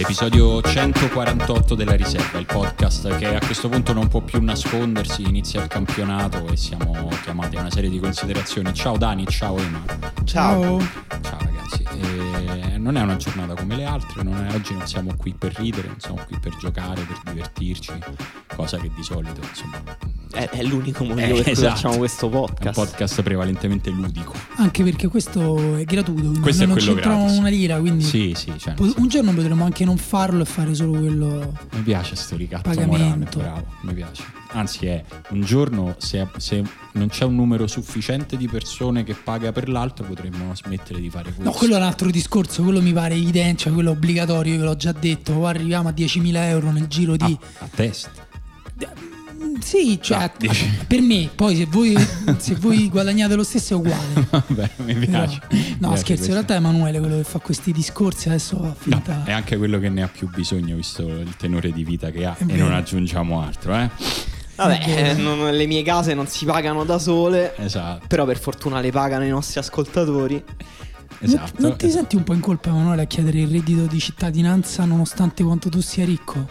Episodio 148 della riserva, il podcast che a questo punto non può più nascondersi, inizia il campionato e siamo chiamati a una serie di considerazioni. Ciao Dani, ciao Ema. Ciao. Ciao ragazzi, Eh, non è una giornata come le altre, non è- oggi non siamo qui per ridere, non siamo qui per giocare, per divertirci, cosa che di solito insomma È, è l'unico motivo Eh, per cui esatto. facciamo questo è un podcast. podcast prevalentemente ludico. Anche perché questo è gratuito, Questo è noi non quello c'entriamo gratis. una lira, quindi Sì, sì, cioè, po- un giorno potremmo anche non farlo e fare solo quello. Mi piace sto ricatto Pagamento. morale, bravo, mi piace. Anzi è un giorno se, se non c'è un numero sufficiente di persone che paga per l'altro potremmo smettere di fare questo. No, quello è un altro discorso, quello mi pare evidente, cioè quello obbligatorio, io ve l'ho già detto, o arriviamo a 10.000 euro nel giro di... a, a test. Sì, cioè, Ah, dici. per me, poi se voi, se voi guadagnate lo stesso è uguale. Vabbè, mi piace. Mi no, piace scherzo, questo. in realtà è Emanuele quello che fa questi discorsi, adesso fa No, finta... è anche quello che ne ha più bisogno visto il tenore di vita che ha È e vero. non aggiungiamo altro, eh? Vabbè, eh, non- le mie case non si pagano da sole. Esatto, Però per fortuna le pagano i nostri ascoltatori. esatto. non, non ti senti un po' in colpa Emanuele a chiedere il reddito di cittadinanza nonostante quanto tu sia ricco?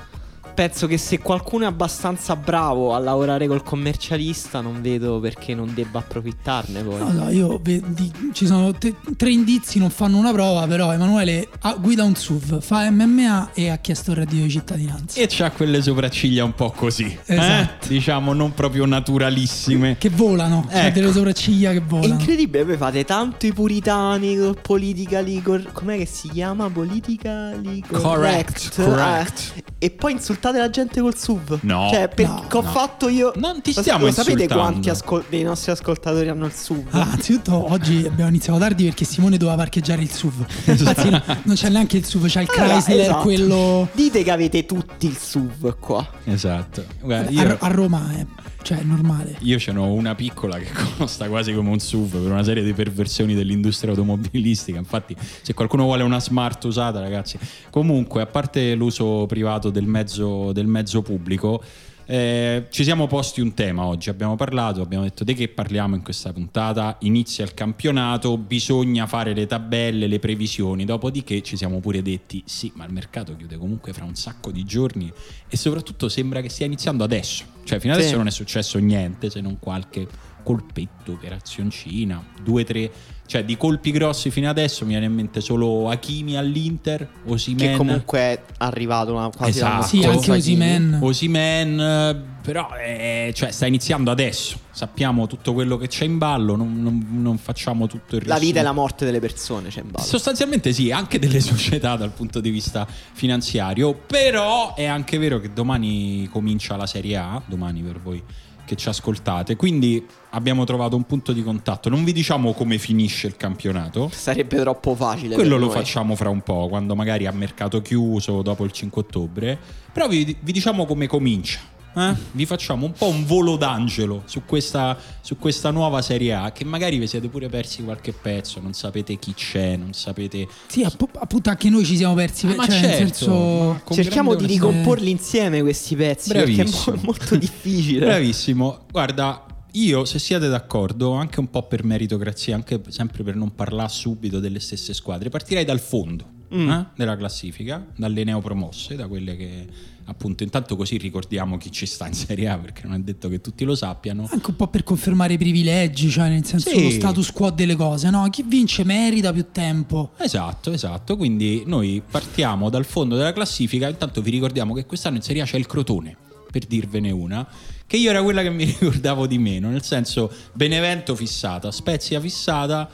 Penso che se qualcuno è abbastanza bravo a lavorare col commercialista, non vedo perché non debba approfittarne poi. No, no, io di- ci sono te- tre indizi, non fanno una prova, però Emanuele ha- guida un SUV, fa MMA e ha chiesto il reddito di cittadinanza. E c'ha quelle sopracciglia un po' così, eh? Esatto. diciamo non proprio naturalissime. Che volano, Ecco. delle sopracciglia che È volano. incredibile, voi fate tanto i puritani, col politically cor- com'è che si chiama? Politically correct. Correct, correct. Eh, e poi insultate la gente col SUV. No. Cioè, per- No, che ho no. fatto io. Non ti stiamo lo sapete insultando. quanti ascol- dei nostri ascoltatori hanno il SUV? Ah, anzitutto oggi abbiamo iniziato tardi perché Simone doveva parcheggiare il SUV. Anzi, no, non c'è neanche il SUV, c'è il Allora, Chrysler, esatto. quello Dite che avete tutti il SUV qua. Esatto. Guarda, a, io, a Roma, è, cioè è normale. io ce n'ho una piccola che costa quasi come un SUV per una serie di perversioni dell'industria automobilistica. Infatti, se qualcuno vuole una smart usata, ragazzi. Comunque, a parte l'uso privato del mezzo, del mezzo pubblico. eh, ci siamo posti un tema oggi, abbiamo parlato, abbiamo detto di che parliamo in questa puntata, inizia il campionato, bisogna fare le tabelle, le previsioni, dopodiché ci siamo pure detti sì, ma il mercato chiude comunque fra un sacco di giorni e soprattutto sembra che stia iniziando adesso, cioè fino Sì. adesso non è successo niente se non qualche colpetto, operazioncina, due, tre, cioè di colpi grossi fino adesso mi viene in mente solo Hakimi all'Inter, Osimen, Che comunque è arrivato una, quasi Esatto. Sì, anche. Osimen. Osimen, però eh, cioè, sta iniziando adesso, sappiamo tutto quello che c'è in ballo, non, non- non facciamo tutto il La vita e la morte delle persone c'è in ballo. Sostanzialmente sì, anche delle società dal punto di vista finanziario, però è anche vero che domani comincia la Serie A, domani per voi che ci ascoltate, quindi abbiamo trovato un punto di contatto, non vi diciamo come finisce il campionato, Sarebbe troppo facile. quello lo noi. facciamo fra un po', quando magari a mercato chiuso, dopo il 5 ottobre, però vi, vi diciamo come comincia. Eh? Vi facciamo un po' un volo d'angelo su questa, su questa nuova Serie A che magari vi siete pure persi qualche pezzo, non sapete chi c'è, non sapete Sì, app- appunto anche noi ci siamo persi, Ah, ma cioè certo, senso... Cerchiamo di ricomporli insieme questi pezzi perché è Bravissimo. mo- molto difficile. Bravissimo. Guarda, io se siete d'accordo, anche un po' per meritocrazia, anche sempre per non parlare subito delle stesse squadre, partirei dal fondo Mm. eh, della classifica, dalle neopromosse, da quelle che appunto intanto così ricordiamo chi ci sta in Serie A, perché non è detto che tutti lo sappiano. Anche un po' per confermare i privilegi, cioè nel senso Sì. lo status quo delle cose, no? Chi vince merita più tempo. Esatto, esatto. Quindi noi partiamo dal fondo della classifica. Intanto vi ricordiamo che quest'anno in Serie A c'è il Crotone, per dirvene una, che io era quella che mi ricordavo di meno, nel senso Benevento fissata, Spezia fissata.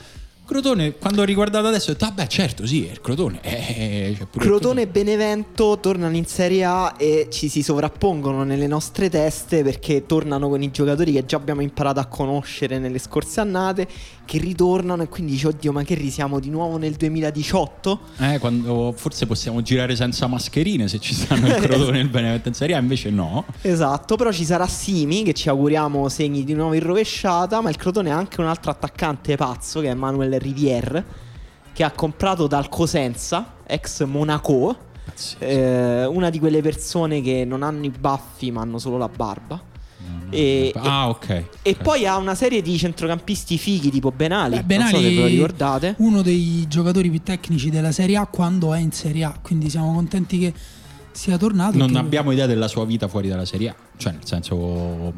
Crotone, quando ho riguardato adesso, ho detto, ah beh certo sì, è il Crotone. Eh, il Crotone e Benevento tornano in Serie A e ci si sovrappongono nelle nostre teste perché tornano con i giocatori che già abbiamo imparato a conoscere nelle scorse annate, che ritornano e quindi dici oddio ma che risiamo di nuovo nel 2018? Eh, quando forse possiamo girare senza mascherine se ci stanno il Crotone e il Benevento in Serie A, invece no. Esatto, però ci sarà Simi che ci auguriamo segni di nuovo in rovesciata, ma il Crotone ha anche un altro attaccante pazzo che è Manuel Rivière che ha comprato dal Cosenza, ex Monaco, eh, una di quelle persone che non hanno i baffi ma hanno solo la barba. No, no, E, ah, ok. E poi ha una serie di centrocampisti fighi tipo Benali. Beh, non so se ve lo Benali ricordate. uno dei giocatori più tecnici della Serie A quando è in Serie A, quindi siamo contenti che sia tornato. Non abbiamo idea della sua vita fuori dalla Serie A. Cioè, nel senso,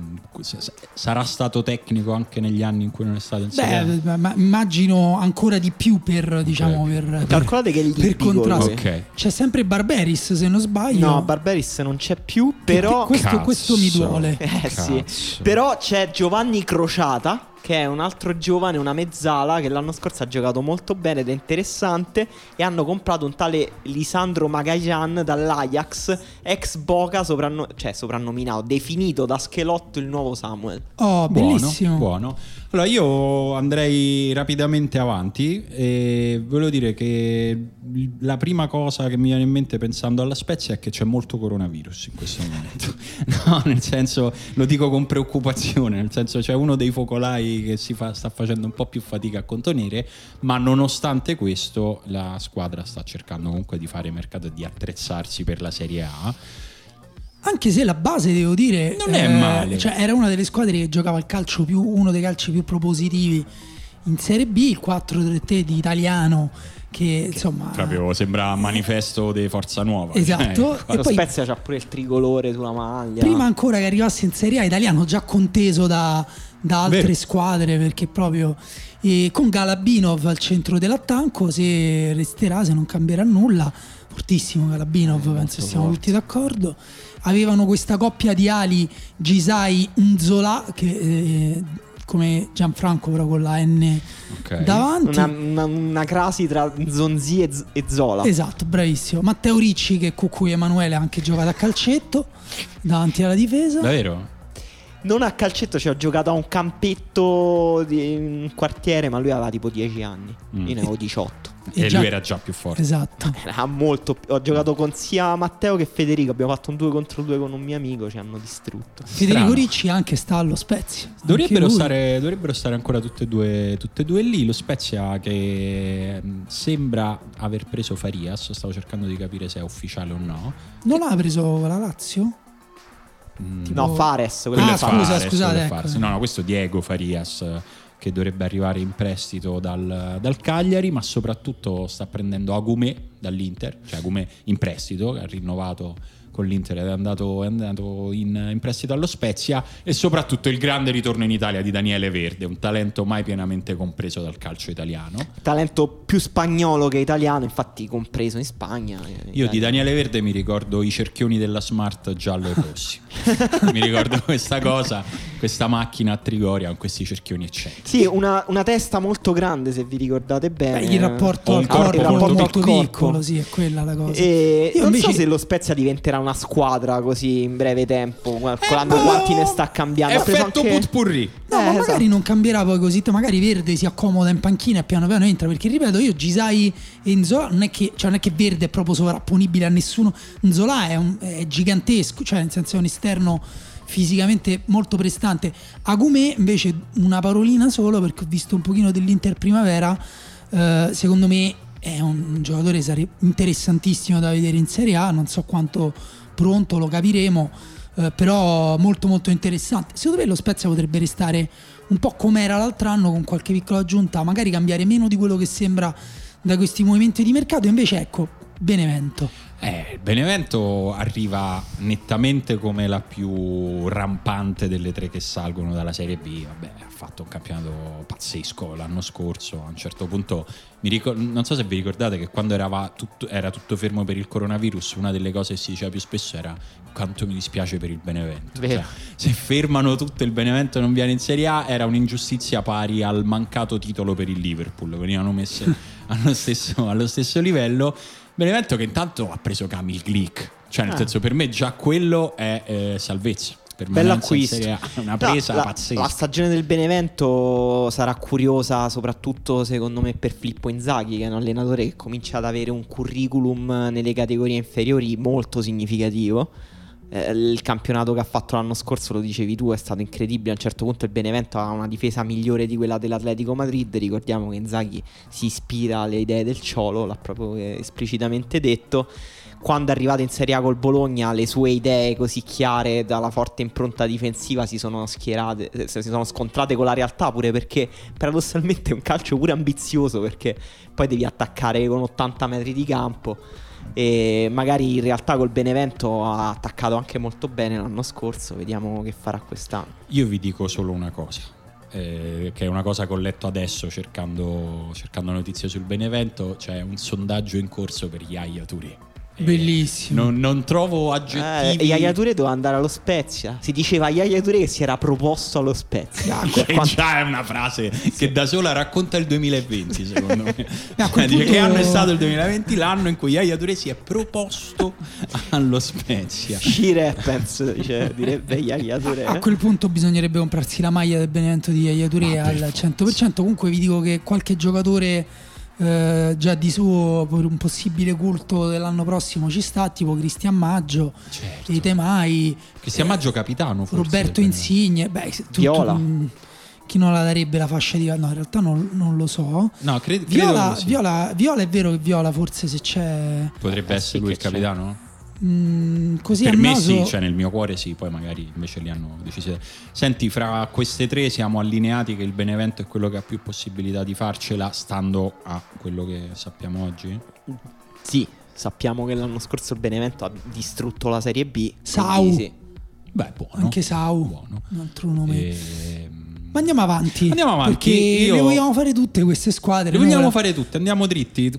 sarà stato tecnico anche negli anni in cui non è stato in Serie A. Beh, ma immagino ancora di più per, diciamo, per, per, Calcolate che per contrasto. lui. Ok. C'è sempre Barberis, se non sbaglio. No, Barberis non c'è più, però... questo, questo mi duole. Eh sì. Però c'è Giovanni Crociata, che è un altro giovane, una mezzala, che l'anno scorso ha giocato molto bene ed è interessante. E hanno comprato un tale Lisandro Magajan dall'Ajax, ex Boca, sopranno- cioè soprannominato, definito da Schelotto il nuovo Samuel. Oh, Buono, bellissimo. buono. Allora io andrei rapidamente avanti e volevo dire che la prima cosa che mi viene in mente pensando alla Spezia è che c'è molto coronavirus in questo momento. No, nel senso, lo dico con preoccupazione, nel senso c'è uno dei focolai che si fa- sta facendo un po' più fatica a contenere, ma nonostante questo la squadra sta cercando comunque di fare mercato e di attrezzarsi per la Serie A. Anche se la base, devo dire, Non è male. Cioè, era una delle squadre che giocava il calcio più, uno dei calci più propositivi in Serie B, il 4-3 di italiano, che insomma. Proprio sembra manifesto di Forza Nuova. Esatto. Cioè, E Lo poi- Spezia c'ha pure il tricolore sulla maglia. Prima ancora che arrivasse in Serie A italiano, già conteso da, da altre Vero. squadre, perché proprio e con Galabinov al centro dell'attacco, se resterà, se non cambierà nulla, fortissimo Galabinov, penso molto siamo forte. tutti d'accordo. Avevano questa coppia di ali Gisai Nzola, che eh, come Gianfranco, però con la N ok. davanti. Una, una, una crasi tra Zonzi e, Z- e Zola. Esatto, bravissimo. Matteo Ricci, che con cui Emanuele ha anche giocato a calcetto davanti alla difesa. Davvero? Non a calcetto ci ho giocato a un campetto di un quartiere, ma lui aveva tipo 10 anni. Mm. Io ne avevo 18. E E, già- lui era già più forte. Esatto. Era molto più- Ho giocato con sia Matteo che Federico. Abbiamo fatto un 2 contro 2 con un mio amico. Ci hanno distrutto. Federico Strano. Ricci anche sta allo Spezia. Dovrebbero stare, dovrebbero stare ancora tutte e, due, tutte e due lì. Lo Spezia che mh, sembra aver preso Farias. Stavo cercando di capire se è ufficiale o no. Non l'ha preso la Lazio? Mm, Tipo- No, Fares. Ah, scusa, Fares, scusate, ecco. No, no, questo è Diego Farias che dovrebbe arrivare in prestito dal, dal Cagliari, ma soprattutto sta prendendo Agumè dall'Inter, cioè Agumè in prestito, ha rinnovato con l'Inter ed è andato, è andato in, in prestito allo Spezia e soprattutto il grande ritorno in Italia di Daniele Verde, un talento mai pienamente compreso dal calcio italiano. Talento più spagnolo che italiano, infatti compreso in Spagna. Io di Daniele Verde mi ricordo i cerchioni della Smart giallo e rossi. mi ricordo questa cosa, questa macchina a Trigoria con questi cerchioni eccentrici. Sì, una, una testa molto grande, se vi ricordate bene. Beh, il rapporto al corpo corpo molto, piccolo, sì, è quella la cosa. E Io non invece- so se lo Spezia diventerà una squadra così in breve tempo, calcolando boh! quanti ne sta cambiando. Effetto anche- putpurri. No, Eh, ma magari esatto. non cambierà poi così, magari Verde si accomoda in panchina e piano piano entra, perché ripeto, io Gisai e Nzola non è che, cioè non è che Verde è proprio sovrapponibile a nessuno, Nzola è, un- è gigantesco, cioè nel senso è un esterno fisicamente molto prestante. Agumè invece una parolina solo perché ho visto un pochino dell'Inter Primavera, eh, secondo me è un giocatore interessantissimo da vedere in Serie A, non so quanto pronto, lo capiremo, eh, però molto molto interessante. Secondo me lo Spezia potrebbe restare un po' come era l'altro anno con qualche piccola aggiunta, magari cambiare meno di quello che sembra da questi movimenti di mercato, invece ecco, Benevento. Eh, il Benevento arriva nettamente come la più rampante delle tre che salgono dalla Serie B. Vabbè, ha fatto un campionato pazzesco l'anno scorso. A un certo punto, ricor- non so se vi ricordate che quando tutto, era tutto fermo per il coronavirus, una delle cose che si diceva più spesso era quanto mi dispiace per il Benevento. Cioè, se fermano tutto e il Benevento non viene in Serie A, era un'ingiustizia pari al mancato titolo per il Liverpool. Venivano messe allo stesso, allo stesso livello. Benevento che intanto ha preso Camille Glick. Cioè, nel Ah. senso, per me già quello è eh, salvezza. Bello Permanenza in acquisto. Serie A. Una No, presa la, pazzesca. la stagione del Benevento sarà curiosa, soprattutto secondo me per Filippo Inzaghi, che è un allenatore che comincia ad avere un curriculum nelle categorie inferiori molto significativo. Eh, il campionato che ha fatto l'anno scorso, lo dicevi tu, è stato incredibile. A un certo punto il Benevento ha una difesa migliore di quella dell'Atletico Madrid. Ricordiamo che Inzaghi si ispira alle idee del Ciolo, l'ha proprio eh, esplicitamente detto. quando è arrivato in Serie A col Bologna le sue idee così chiare dalla forte impronta difensiva si sono schierate, eh, si sono scontrate con la realtà pure perché paradossalmente è un calcio pure ambizioso perché poi devi attaccare con 80 metri di campo e magari in realtà col Benevento ha attaccato anche molto bene l'anno scorso, vediamo che farà quest'anno. Io vi dico solo una cosa, eh, che è una cosa che ho letto adesso cercando, cercando notizie sul Benevento, c'è un sondaggio in corso per Yaya Touré. Bellissimo. Non, non trovo aggettivi. Eh, Yaya Touré doveva andare allo Spezia. Si diceva Yaya Touré che si era proposto allo Spezia. Che già è una frase che da sola racconta il 2020, secondo me. a quel Dice punto- che anno è stato il 2020, l'anno in cui Yaya Touré si è proposto allo Spezia. Sci-Rappers dice, direbbe Yaya Touré. A quel punto bisognerebbe comprarsi la maglia del Benevento di Yaya Touré al 100%. Comunque vi dico che qualche giocatore eh, già di suo per un possibile culto dell'anno prossimo ci sta, tipo Cristian Maggio, Certo. i Temai, Cristian Maggio capitano forse. Roberto Insigne. Beh, tutto- Viola. mm, chi non la darebbe la fascia di... No, in realtà non, non lo so. No, cre- Viola, sì. Viola, Viola è vero che Viola forse se c'è... Potrebbe Eh, essere sì lui il c'è. Mm, così per a me naso- sì, cioè nel mio cuore sì, poi magari invece li hanno decisi. Senti, fra queste tre siamo allineati che il Benevento è quello che ha più possibilità di farcela stando a quello che sappiamo oggi? Sì, sappiamo che l'anno scorso il Benevento ha distrutto la Serie B. Sau. sì. Beh, buono. Anche Sau, Buono. un altro nome. Ehm, Ma andiamo avanti. Andiamo avanti, Perché io- le vogliamo fare tutte queste squadre. Le vogliamo fare tutte, andiamo dritti.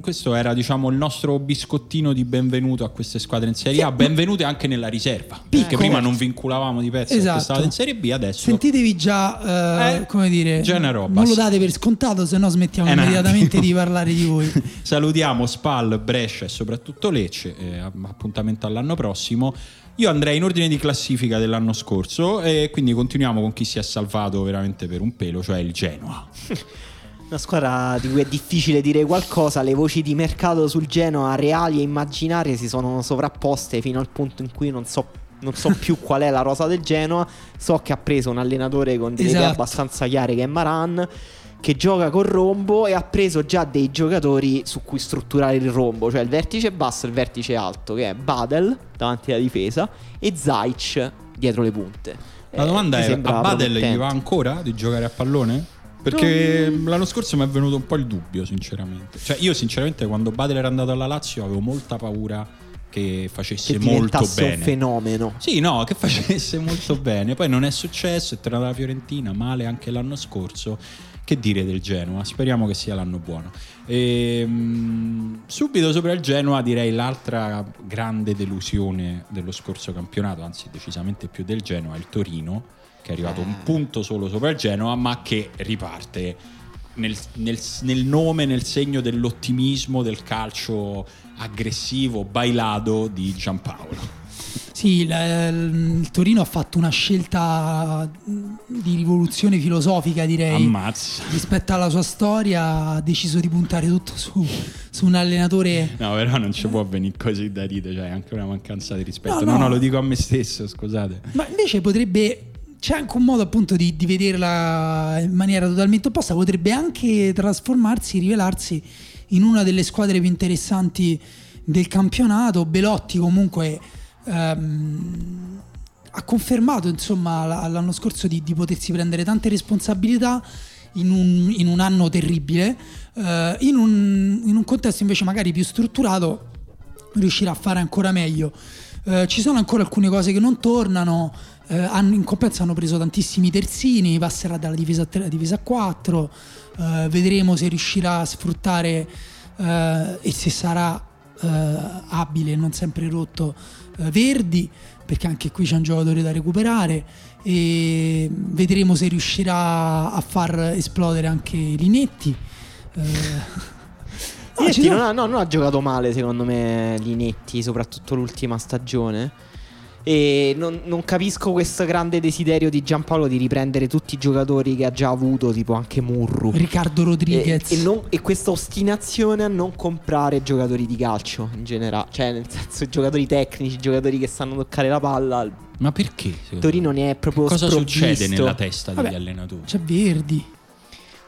Questo era, diciamo, il nostro biscottino di benvenuto a queste squadre in Serie A. Benvenute anche nella riserva. Perché Piccolo. prima non vinculavamo di pezzi Esatto. perché stavate in Serie B, adesso Sentitevi già, eh, Eh, come dire, non lo date per scontato, se no smettiamo immediatamente di parlare di voi. Salutiamo Spal, Brescia e soprattutto Lecce. eh, appuntamento all'anno prossimo. Io andrei in ordine di classifica dell'anno scorso e quindi continuiamo con chi si è salvato veramente per un pelo, cioè il Genoa. Una squadra di cui è difficile dire qualcosa, le voci di mercato sul Genoa reali e immaginarie si sono sovrapposte fino al punto in cui non so, non so più qual è la rosa del Genoa. So che ha preso un allenatore con delle idee Esatto. abbastanza chiare che è Maran, che gioca col rombo e ha preso già dei giocatori su cui strutturare il rombo, cioè il vertice basso e il vertice alto, che è Badel davanti alla difesa e Zaic dietro le punte. La Eh, domanda mi è: a Badel gli va ancora di giocare a pallone? Perché l'anno scorso mi è venuto un po' il dubbio, sinceramente. Cioè, io, sinceramente, quando Badel era andato alla Lazio, avevo molta paura che facesse che molto diventasse un bene. fenomeno. Sì, no, che facesse molto bene. Poi non è successo, è tornato alla Fiorentina, male anche l'anno scorso. Che dire del Genoa? Speriamo che sia l'anno buono. Ehm, subito sopra il Genoa direi l'altra grande delusione dello scorso campionato, anzi decisamente più del Genoa, il Torino, che è arrivato un punto solo sopra il Genoa, ma che riparte nel, nel- nel nome, nel segno dell'ottimismo del calcio aggressivo, bailado di Giampaolo. Sì, la- il Torino ha fatto una scelta di rivoluzione filosofica, direi. Ammazza. Rispetto alla sua storia, ha deciso di puntare tutto su, su un allenatore. No, però non ci può venire così da ridere, cioè è anche una mancanza di rispetto. No, No, no. no, lo dico a me stesso, scusate. Ma invece potrebbe. C'è anche un modo appunto di, di vederla in maniera totalmente opposta. Potrebbe anche trasformarsi, rivelarsi in una delle squadre più interessanti del campionato. Belotti comunque ehm, ha confermato insomma la- l'anno scorso di, di potersi prendere tante responsabilità in un, in un anno terribile. Eh, in, un, in un contesto invece magari più strutturato riuscirà a fare ancora meglio. Eh, ci sono ancora alcune cose che non tornano. eh, hanno- in compenso hanno preso tantissimi terzini, passerà dalla difesa a 3 alla difesa a 4. eh, vedremo se riuscirà a sfruttare eh, e se sarà eh, abile e non sempre rotto eh, Verdi, perché anche qui c'è un giocatore da recuperare. E vedremo se riuscirà a far esplodere anche Linetti. Eh, Linetti non, ha, no, non ha giocato male secondo me Linetti, soprattutto l'ultima stagione. E non, non capisco questo grande desiderio di Giampaolo di riprendere tutti i giocatori che ha già avuto, tipo anche Murru. Riccardo E, Rodriguez. e non- e questa ostinazione a non comprare giocatori di calcio in generale, cioè nel senso giocatori tecnici, giocatori che sanno toccare la palla. Ma perché? Torino ne è proprio Cosa sprovvisto. succede nella testa degli Vabbè, allenatori? C'è Verdi.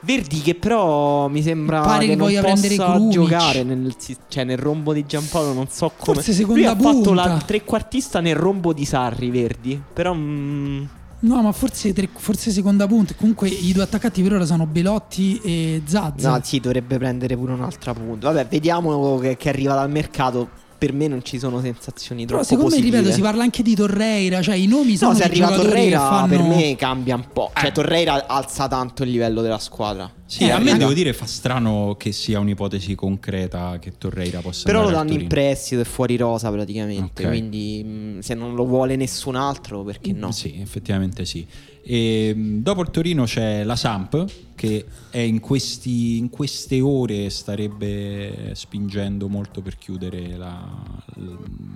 Verdi che però mi sembra Pare che, che non voglia prendere possa Krunic. giocare nel, cioè nel rombo di Giampaolo, non so come. Forse seconda Lui ha fatto la punta. trequartista nel rombo di Sarri, Verdi, però mm, No, ma forse, tre- forse seconda punta. Comunque i due attaccanti per ora sono Belotti e Zazza. no, sì, dovrebbe prendere pure un'altra punta. Vabbè, vediamo che, che arriva dal mercato. Per me non ci sono sensazioni Però troppo secondo me, positive. ripeto, si parla anche di Torreira. Cioè, i nomi sono No, se arriva Torreira fanno... per me cambia un po'. Cioè, Eh. Torreira alza tanto il livello della squadra. Sì, Eh, a me devo dire fa strano che sia un'ipotesi concreta che Torreira possa Però lo danno in prestito e fuori rosa praticamente. Ok. Quindi mh, se non lo vuole nessun altro, perché no? Sì, effettivamente sì. E, mh, dopo il Torino c'è la Samp che è in, questi- in queste ore starebbe spingendo molto per chiudere la-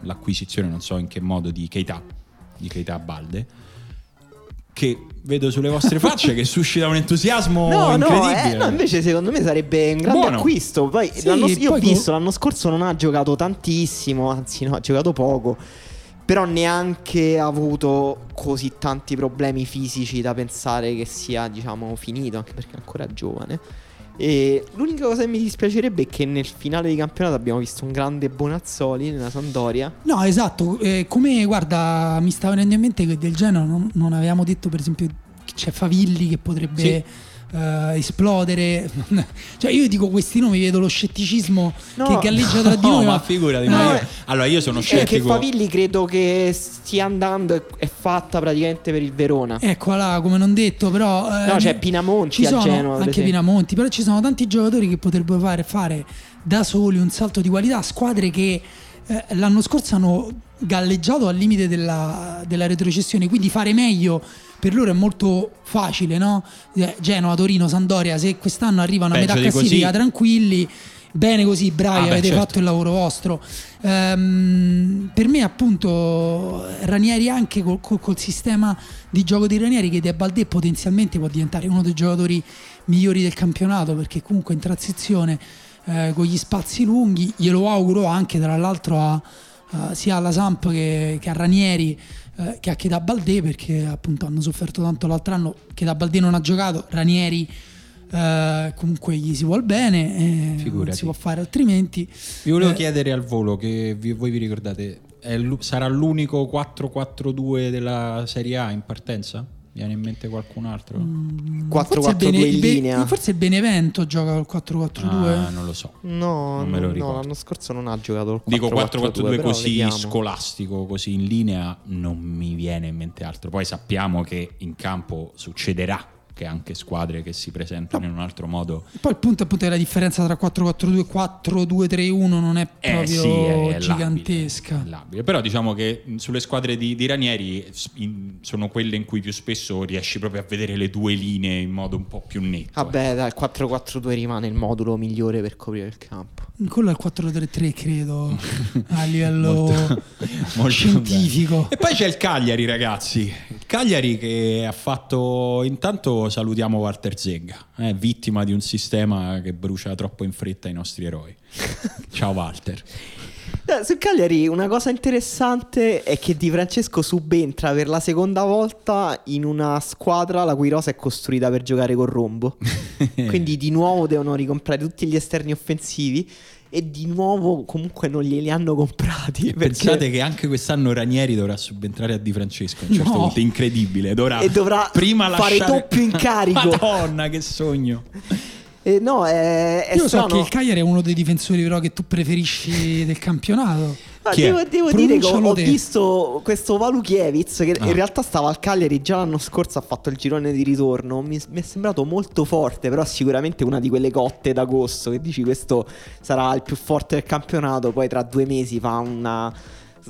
l'acquisizione, non so in che modo, di Keita, di Keita Balde. Che vedo sulle vostre facce che suscita un entusiasmo No, no, incredibile. eh, no, invece secondo me sarebbe un grande Buono. acquisto. Poi, Sì, l'anno- io ho poi visto co- l'anno scorso non ha giocato tantissimo, anzi no, ha giocato poco. Però neanche ha avuto così tanti problemi fisici da pensare che sia, diciamo, finito, anche perché è ancora giovane. E l'unica cosa che mi dispiacerebbe è che nel finale di campionato abbiamo visto un grande Bonazzoli nella Sandoria. No, esatto. eh, come guarda, mi stava venendo in mente che del Genoa non, non avevamo detto, per esempio, che c'è Favilli che potrebbe Sì. Eh, esplodere. cioè, io dico questi nomi, vedo lo scetticismo No. che galleggia tra di No, noi. ma figurati, No, ma io, eh. allora io sono che scettico. Favilli credo che stia andando, è fatta praticamente per il Verona. Ecco là, come non detto, però. eh, No, c'è Pinamonti ci a sono Genova, Anche esempio. Pinamonti, però ci sono tanti giocatori che potrebbero fare, fare da soli un salto di qualità. Squadre che eh, l'anno scorso hanno galleggiato al limite della, della retrocessione, quindi fare meglio per loro è molto facile, no? Eh, Genova, Torino, Sandoria, se quest'anno arrivano a Peggio metà di classifica così. tranquilli. Bene così, bravi, Ah, beh, avete certo. fatto il lavoro vostro. Ehm, per me, appunto, Ranieri anche col, col- col sistema di gioco di Ranieri, che De Baldé potenzialmente può diventare uno dei giocatori migliori del campionato, perché comunque in transizione eh, con gli spazi lunghi, glielo auguro anche tra l'altro a, a- sia alla Samp che, che a Ranieri. Eh, Che a Cheda Baldé perché appunto hanno sofferto tanto l'altro anno che da Baldé non ha giocato Ranieri eh, comunque gli si vuol bene eh, non si può fare altrimenti Vi volevo Eh, chiedere al volo che vi- voi vi ricordate, è sarà l'unico 4-4-2 della Serie A in partenza? Viene in mente qualcun altro? Mm. 4-4-2 il in il Be- linea. forse il Benevento gioca col 4-4-2 Ah, non lo so. No, Non me lo no, l'anno scorso non ha giocato il 4-4-2. Dico 4-4-2 però così scolastico, così in linea, non mi viene in mente altro. Poi sappiamo che in campo succederà che anche squadre che si presentano in un altro modo poi il punto è appunto che la differenza tra 4-4-2 e 4-2-3-1 non è Eh, proprio sì, è- è gigantesca labile, è labile. Però diciamo che sulle squadre di, di Ranieri in- sono quelle in cui più spesso riesci proprio a vedere le due linee in modo un po' più netto. Vabbè, dai, il 4-4-2 rimane il modulo migliore per coprire il campo. quello è il 4-3-3 credo a livello Molto- molto scientifico bene. E poi c'è il Cagliari, ragazzi. Il Cagliari che ha fatto. Intanto salutiamo Walter Zenga, eh, vittima di un sistema che brucia troppo in fretta i nostri eroi. Ciao, Walter. Sul Cagliari una cosa interessante è che Di Francesco subentra per la seconda volta in una squadra la cui rosa è costruita per giocare con rombo. Quindi di nuovo devono ricomprare tutti gli esterni offensivi e di nuovo comunque non glieli hanno comprati. perché- Pensate che anche quest'anno Ranieri dovrà subentrare a Di Francesco. A un certo No. punto, incredibile. Dovrà, E dovrà prima fare lasciare... doppio incarico. Madonna, che sogno. Eh, no, è, è io so strano. che il Cagliari è uno dei difensori però che tu preferisci del campionato Ma Chi devo, devo dire che ho, ho visto questo Valukiewicz che Ah. in realtà stava al Cagliari già l'anno scorso, ha fatto il girone di ritorno. Mi, mi è sembrato molto forte, però sicuramente una di quelle cotte d'agosto che dici questo sarà il più forte del campionato, poi tra due mesi fa una-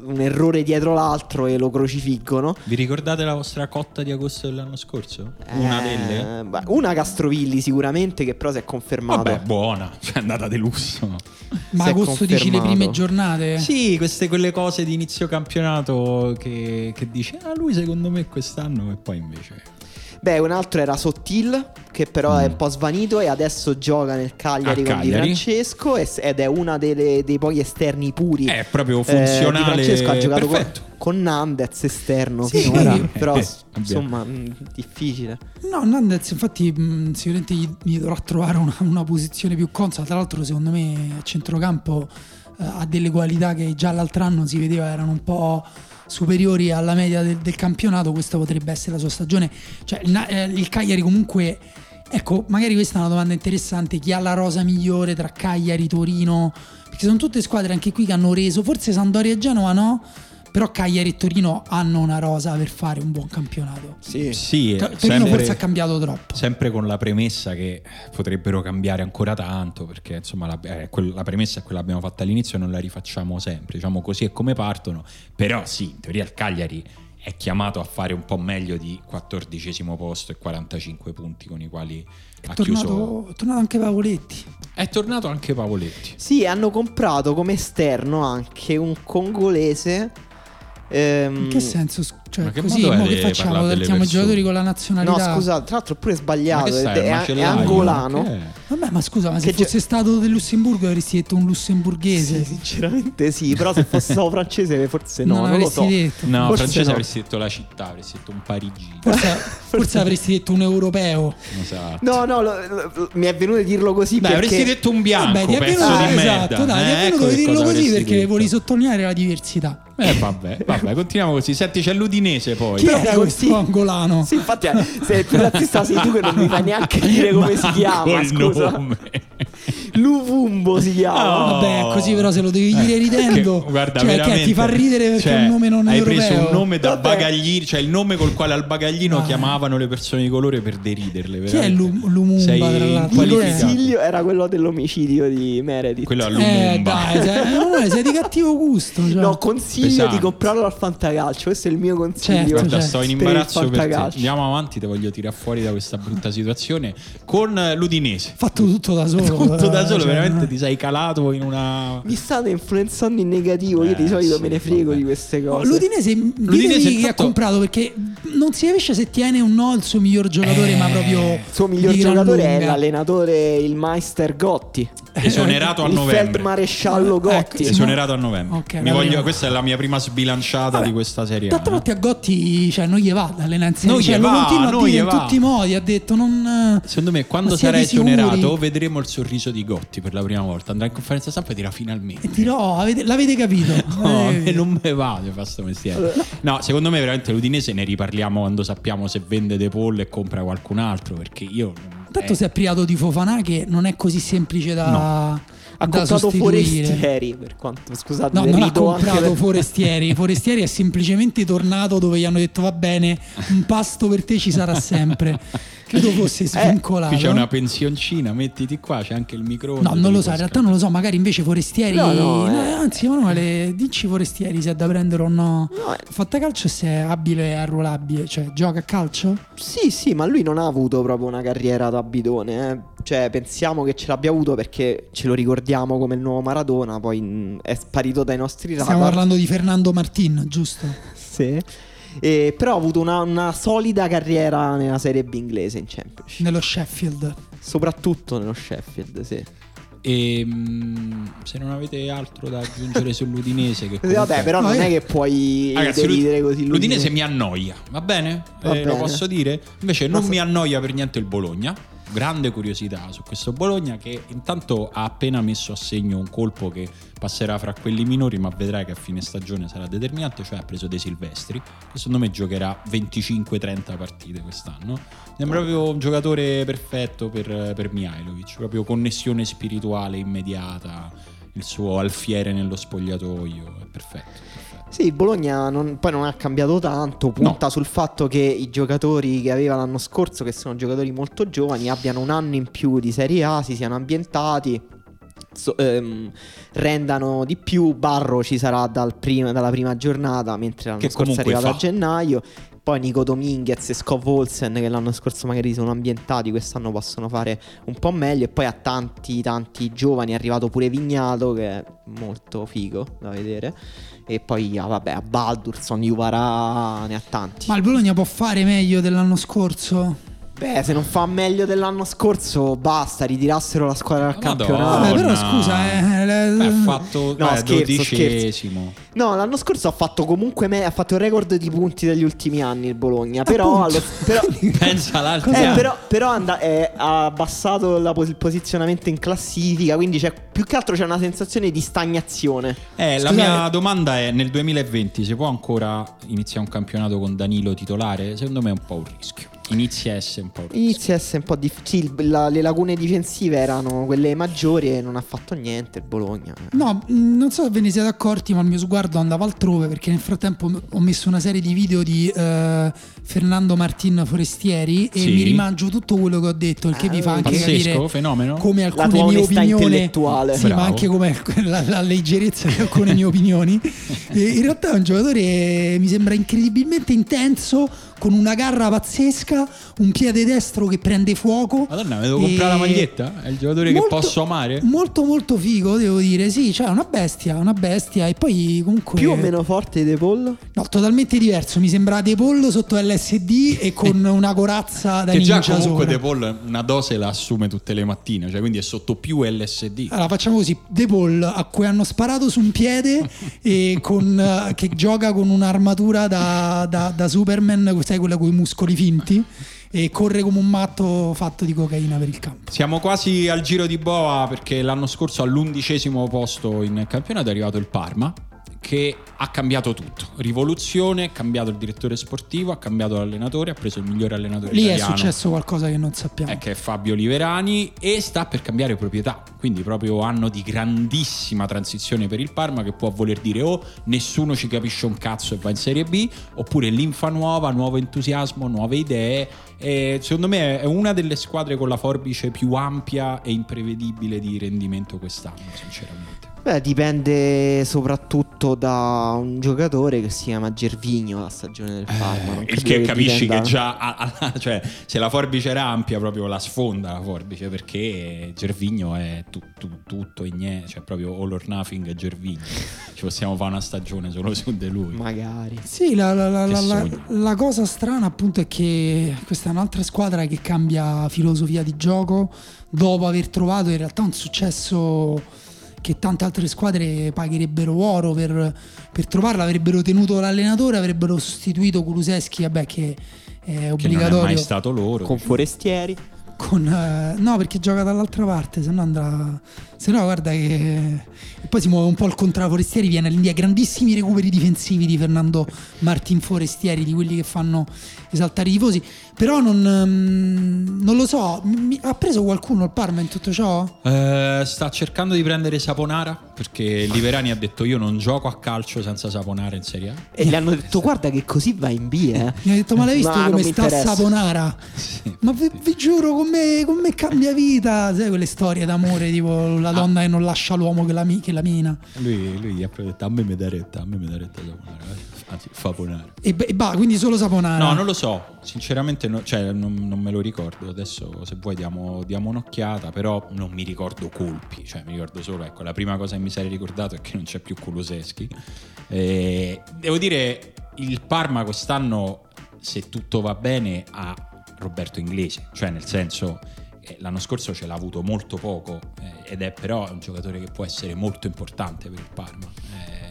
un errore dietro l'altro e lo crocifiggono. Vi ricordate la vostra cotta di agosto dell'anno scorso? Una Eh, delle? beh, una Castrovilli sicuramente che però si è confermato. Vabbè, buona, cioè è andata di lusso. ma Si agosto dici le prime giornate Sì, queste quelle cose di inizio campionato che, che dici, ah lui secondo me quest'anno e poi invece... Beh, un altro era Sottil, che però è Mm. un po' svanito e adesso gioca nel Cagliari A con Di Cagliari. Francesco ed è una delle- dei pochi esterni puri. È proprio Eh, funzionale. Di Francesco ha giocato con, perfetto. con Nandez esterno Sì, finora, eh, però eh, insomma mh, difficile. No, Nandez infatti mh, sicuramente gli, gli dovrà trovare una, una posizione più consola. Tra l'altro secondo me a centrocampo eh, ha delle qualità che già l'altro anno si vedeva erano un po' superiori alla media del, del campionato. Questa potrebbe essere la sua stagione. Cioè il, eh, il Cagliari comunque... Ecco, magari questa è una domanda interessante. Chi ha la rosa migliore tra Cagliari, Torino? Perché sono tutte squadre anche qui che hanno reso, forse Sandoria e Genova no, però Cagliari e Torino hanno una rosa per fare un buon campionato. Sì. Sì, Torino sempre, forse ha cambiato troppo. sempre con la premessa che potrebbero cambiare ancora tanto, perché insomma la, eh, quel- la premessa è quella che abbiamo fatto all'inizio e non la rifacciamo sempre, diciamo così è come partono, però sì, in teoria il Cagliari è chiamato a fare un po' meglio di 14 posto e 45 punti con i quali È ha tornato, chiuso. è tornato anche Pavoletti. È tornato anche Pavoletti. Sì, hanno comprato come esterno anche un congolese. Ehm, In che senso? Cioè, Ma che così, modo è mo che facciamo? Mettiamo i giocatori con la No, nazionalità. scusa, tra l'altro è pure Ma sbagliato. che stai, è, è macellaio? angolano. Che è? Vabbè, ma scusa, ma se Che ge- fosse stato del Lussemburgo avresti detto un lussemburghese. Sì, sinceramente sì, però se fosse stato francese forse no, non, non, lo avresti so. detto. No, Forse francese no. avresti detto la città, avresti detto un Parigi. Forse, forse avresti detto un europeo. Esatto. No, no, lo- lo- mi è venuto di dirlo così Dai, perché avresti detto un bianco, Vabbè, ti è venuto, di merda. esatto, dai, ti Eh, è venuto ecco di che dirlo così perché volevi sottolineare la diversità. Eh vabbè, vabbè, continuiamo così. Senti, c'è l'Udinese poi. Chi Però era questo angolano? Sì, infatti eh, se il più razzista sei tu che non mi fai neanche dire come si chiama, scusa. nome. Luvumbo si chiama. Oh. Vabbè, così però se lo devi dire ridendo. Che- guarda, cioè, che veramente, ti fa ridere perché cioè, è un nome non hai europeo. preso un nome da Vabbè. bagaglino, cioè il nome col quale al bagaglino Ah. chiamavano le persone di colore per deriderle. Chi è veramente. Lu- Lumumba, Sei? Il consiglio era quello dell'omicidio di Meredith. Quello a Eh, Lumumba. dai, sei, Emanuele, sei di cattivo gusto. Cioè. No, consiglio Pesante. di comprarlo al fantacalcio. Questo è il mio consiglio. Certo, Guarda, certo. sto in Per imbarazzo per te. fantacalcio. Andiamo avanti, te voglio tirare fuori da questa brutta situazione con eh, l'Udinese. fatto tutto da solo. Tutto da eh, solo, cioè, veramente no. ti sei calato in una. Mi state influenzando in negativo. Io Eh, di solito sì, me ne frego vabbè. di queste No, cose. L'Udinese, L'Udinese, ditemi chi ha comprato perché non si capisce se tiene o no il suo miglior giocatore, Eh, ma proprio Il suo miglior giocatore è l'allenatore, il Meister Gotti. Esonerato a il novembre. feldmaresciallo Ecco, Gotti. sì. Esonerato a novembre. Ok, Mi la voglio- questa è la mia prima sbilanciata Vabbè, di questa serie. D'altra no? parte a Gotti cioè, non gli va in Serie Non cioè, gli lo va, continua a dire in va. tutti i modi. Ha detto non. Secondo me, quando sarà esonerato, vedremo il sorriso di Gotti per la prima volta. Andrà in conferenza stampa e dirà finalmente. E dirò, avete- l'avete capito? No, a Eh, me non me va di fare sto mestiere. No, secondo me veramente l'Udinese ne riparliamo quando sappiamo se vende De Paul e compra qualcun altro. Perché io. Tanto eh, si è privato di Fofana che non è così semplice da, Ha da comprato. Forestieri. Per quanto scusate, No, non ha comprato per- Forestieri. Forestieri è semplicemente tornato dove gli hanno detto va bene, un pasto per te ci sarà sempre. Credo fosse svincolato. Eh, Qui c'è una pensioncina, mettiti qua, c'è anche il microfono. No, non lo so, in realtà non lo so, magari invece Forestieri... No, no, eh. Eh, Anzi, Emanuele, dici Forestieri se è da prendere o no. No, eh, Fatta calcio se è abile e arruolabile, cioè gioca a calcio? Sì, sì, ma lui non ha avuto proprio una carriera da bidone. eh. Cioè, pensiamo che ce l'abbia avuto perché ce lo ricordiamo come il nuovo Maradona, poi mm, è sparito dai nostri radar. Stiamo parlando di Fernando Martin, giusto? Sì. Eh, però ha avuto una, una solida carriera nella Serie B inglese in Championship. Nello Sheffield. Soprattutto nello Sheffield, sì. E mm, se non avete altro da aggiungere sull'Udinese, che comunque- Vabbè, però No, non è che puoi Ragazzi, deridere l'Ud- così l'Udinese mi annoia, va bene? Va Eh, Lo bene. posso dire? Invece non se- mi annoia per niente il Bologna. Grande curiosità su questo Bologna che intanto ha appena messo a segno un colpo che passerà fra quelli minori, ma vedrai che a fine stagione sarà determinante, cioè ha preso De Silvestri, che secondo me giocherà 25-30 partite quest'anno. Sembra proprio un giocatore perfetto per, per Mihailovic, proprio connessione spirituale immediata, il suo alfiere nello spogliatoio, è perfetto. Sì, il Bologna non- poi non ha cambiato tanto, punta No. sul fatto che i giocatori che aveva l'anno scorso, che sono giocatori molto giovani, abbiano un anno in più di Serie A, si siano ambientati, so- ehm, rendano di più. Barro ci sarà dal prima- dalla prima giornata, mentre l'anno Che scorso è arrivato a fa. gennaio. Poi Nico Dominguez e Scott Olsen che l'anno scorso magari sono ambientati, quest'anno possono fare un po' meglio. E poi a tanti, tanti giovani è arrivato pure Vignato che è molto figo da vedere. E poi ah, vabbè, a Baldurson, Juvara ne ha tanti. Ma il Bologna può fare meglio dell'anno scorso? Beh, se non fa meglio dell'anno scorso, basta, ritirassero la squadra dal Madonna. campionato. Vabbè, però scusa, eh, le- Beh, ha fatto No, beh, scherzo, dodicesimo. No, l'anno scorso ha fatto comunque me- ha fatto il record di punti degli ultimi anni il Bologna. Però, allo- però, Pensa l'altro. eh, però, però and- eh, ha abbassato la pos- il posizionamento in classifica. Quindi c'è, più che altro c'è una sensazione di stagnazione. Eh, la Scusate. mia domanda è: nel 2020 si può ancora iniziare un campionato con Danilo titolare? Secondo me è un po' un rischio. Inizia a essere un po'. Inizia a essere un po' difficile. le lacune difensive erano quelle maggiori e non ha fatto niente il Bologna. No, mh, non so se ve ne siete accorti, ma il mio sguardo andava altrove perché nel frattempo ho messo una serie di video di eh, Fernando Martin Forestieri e Sì. mi rimangio tutto quello che ho detto, il che Ah, vi fa anche Pazzesco, capire fenomeno. come La alcune mie opinioni intellettuale. sì, ma anche come la, la leggerezza di alcune mie opinioni. E in realtà è un giocatore mi sembra incredibilmente intenso, con una garra pazzesca, un piede destro che prende fuoco. Madonna, mi devo E- comprare la maglietta? È il giocatore Molto- che posso amare? Molto molto figo, devo dire. Sì, cioè una bestia, una bestia e poi comunque Più o meno forte De Paul? No, totalmente diverso. Mi sembra De Paul sotto LSD e con una corazza da Che già ninja comunque sopra. De Paul una dose la assume tutte le mattine, cioè quindi è sotto più LSD. Allora facciamo così: De Paul a cui hanno sparato su un piede e con, eh, che gioca con un'armatura da, da- da Superman, sai quella con i muscoli finti, e corre come un matto fatto di cocaina per il campo. Siamo quasi al giro di boa perché l'anno scorso all'undicesimo posto in campionato è arrivato il Parma che ha cambiato tutto. Rivoluzione, ha cambiato il direttore sportivo, ha cambiato l'allenatore, ha preso il migliore allenatore Lì è italiano. successo qualcosa che non sappiamo. è che è Fabio Liverani e sta per cambiare proprietà. Quindi proprio anno di grandissima transizione per il Parma che può voler dire o nessuno ci capisce un cazzo e va in Serie B, oppure linfa nuova, nuovo entusiasmo, nuove idee. E secondo me è una delle squadre con la forbice più ampia e imprevedibile di rendimento quest'anno, sinceramente. Beh, dipende soprattutto da un giocatore che si chiama Gervigno la stagione del Parma. non Eh, il credo che capisci dipenda- che già a- a- cioè, se la forbice era ampia proprio la sfonda la forbice perché Gervigno è tu- tu- tutto e niente cioè proprio all or nothing e Gervigno ci possiamo fare una stagione solo su di lui Magari. Sì, la, la- la- Che la- la- sogno. la cosa strana appunto è che questa è un'altra squadra che cambia filosofia di gioco dopo aver trovato in realtà un successo che tante altre squadre pagherebbero oro per, per trovarla, avrebbero tenuto l'allenatore, avrebbero sostituito Kuluseschi, vabbè che è che non è obbligatorio. mai stato loro Con Forestieri. con, eh, no, perché gioca dall'altra parte, se no andrà. Se no, guarda che. E poi si muove un po' al contrario. Forestieri viene all'India. Grandissimi recuperi difensivi di Fernando Martin Forestieri, di quelli che fanno esaltare i tifosi. Però non, ehm, non lo so. Mi- ha preso qualcuno il Parma in tutto ciò? Eh, sta cercando di prendere Saponara perché Liverani ha detto io non gioco a calcio senza Saponara in Serie A E gli hanno detto guarda che così va in B, eh. Mi ha detto, ma l'hai visto Ma come sta interessa." Saponara? Ma vi, vi giuro, con me, con me cambia vita. Sai quelle storie d'amore, tipo la donna che non lascia l'uomo che la, che la mina. lui, lui gli ha proprio detto a me mi dà retta a me mi dà retta Saponara anzi Faponara E, e bah, quindi solo Saponara. No, non lo so, sinceramente no- cioè, non, non me lo ricordo. Adesso se vuoi diamo, diamo un'occhiata, però non mi ricordo colpi, cioè mi ricordo solo, ecco, la prima cosa che mi sarei ricordato è che non c'è più Kuluseschi. E devo dire, il Parma quest'anno, se tutto va bene, ha Roberto Inglese, cioè nel senso... eh, L'anno scorso ce l'ha avuto molto poco eh, ed è però un giocatore che può essere molto importante per il Parma. Eh,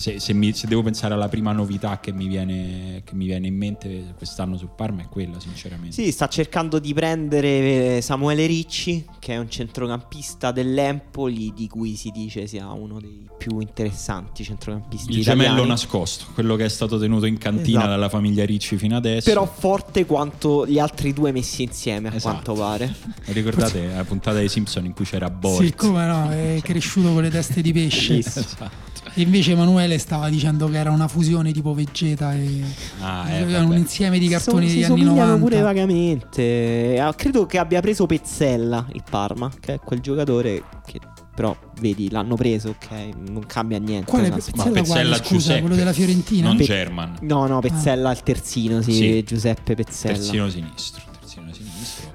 se, se mi- se devo pensare alla prima novità che mi, viene, che mi viene in mente quest'anno sul Parma è quella, sinceramente. Sì, sta cercando di prendere eh, Samuele Ricci, che è un centrocampista dell'Empoli, di cui si dice sia uno dei più interessanti centrocampisti Il italiani. gemello nascosto, quello che è stato tenuto in cantina Esatto. dalla famiglia Ricci fino adesso. Però forte quanto gli altri due messi insieme, a Esatto. quanto pare. Ricordate la puntata dei Simpson in cui c'era Bolt? Sì, come no, è cresciuto con le teste di pesce. Esatto. Invece Emanuele stava dicendo che era una fusione tipo Vegeta e Ah, eh, era un insieme di cartoni so- degli si anni somigliano 90. pure vagamente. Ah, Credo che abbia preso Pezzella il Parma, che è quel giocatore che però vedi l'hanno preso, ok, non cambia niente. Quale Pezzella? Ma quale, Pezzella scusa, Giuseppe, quello della Fiorentina? Non Pe- German. No, no, Pezzella il terzino, sì, Sì. Giuseppe Pezzella. Terzino sinistro.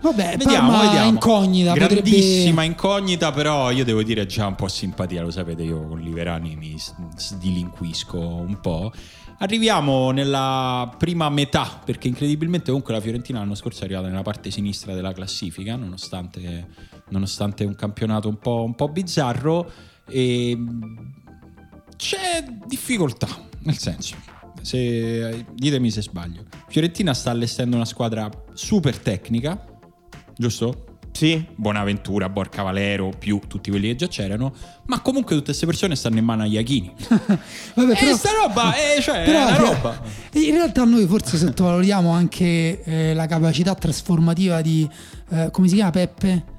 Vabbè, Vediamo, Parma vediamo. incognita, potrebbe- Grandissima incognita, però io devo dire già un po' simpatia, lo sapete, io con Liverani mi sdilinquisco un po'. Arriviamo nella prima metà, perché incredibilmente comunque la Fiorentina l'anno scorso è arrivata nella parte sinistra della classifica, nonostante, nonostante un campionato un po', un po' bizzarro. E c'è difficoltà, nel senso, se, ditemi se sbaglio. Fiorentina sta allestendo una squadra super tecnica, giusto? Sì. Bonaventura, Borca Valero, più tutti quelli che già c'erano, ma comunque tutte queste persone stanno in mano agli Iachini. Vabbè, e però, sta roba, eh, cioè, però è roba. In realtà noi forse sottovalutiamo anche eh, la capacità trasformativa di eh, come si chiama Peppe?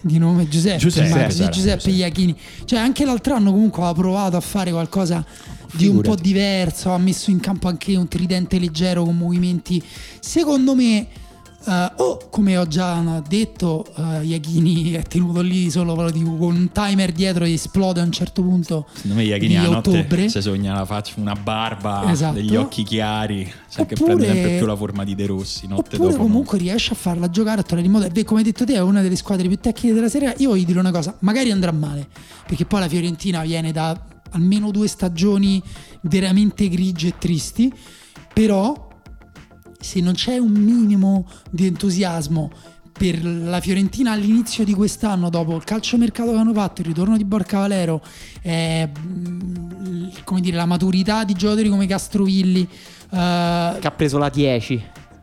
Di nome Giuseppe, Giuseppe, di sarà, Giuseppe Giuseppe. Iachini. Cioè, anche l'altro anno comunque aveva provato a fare qualcosa di un Figurati. po' diverso, ha messo in campo anche un tridente leggero con movimenti. Secondo me, eh, o come ho già detto, uh, Iachini è tenuto lì solo con un timer dietro e esplode a un certo punto. Secondo me Iachini a ottobre. si sogna la faccia, una barba, Esatto. degli occhi chiari, sa che Oppure- prende sempre più la forma di De Rossi, notte Oppure dopo. comunque riesce a farla giocare a tornare in modo. E come hai detto te, è una delle squadre più tecniche della Serie. Io voglio dire una cosa: magari andrà male, perché poi la Fiorentina viene da almeno due stagioni veramente grigie e tristi. Però, se non c'è un minimo di entusiasmo per la Fiorentina all'inizio di quest'anno, dopo il calciomercato che hanno fatto, il ritorno di Borca Valero, eh, come dire, la maturità di giocatori come Castrovilli. eh, Che ha preso la 10.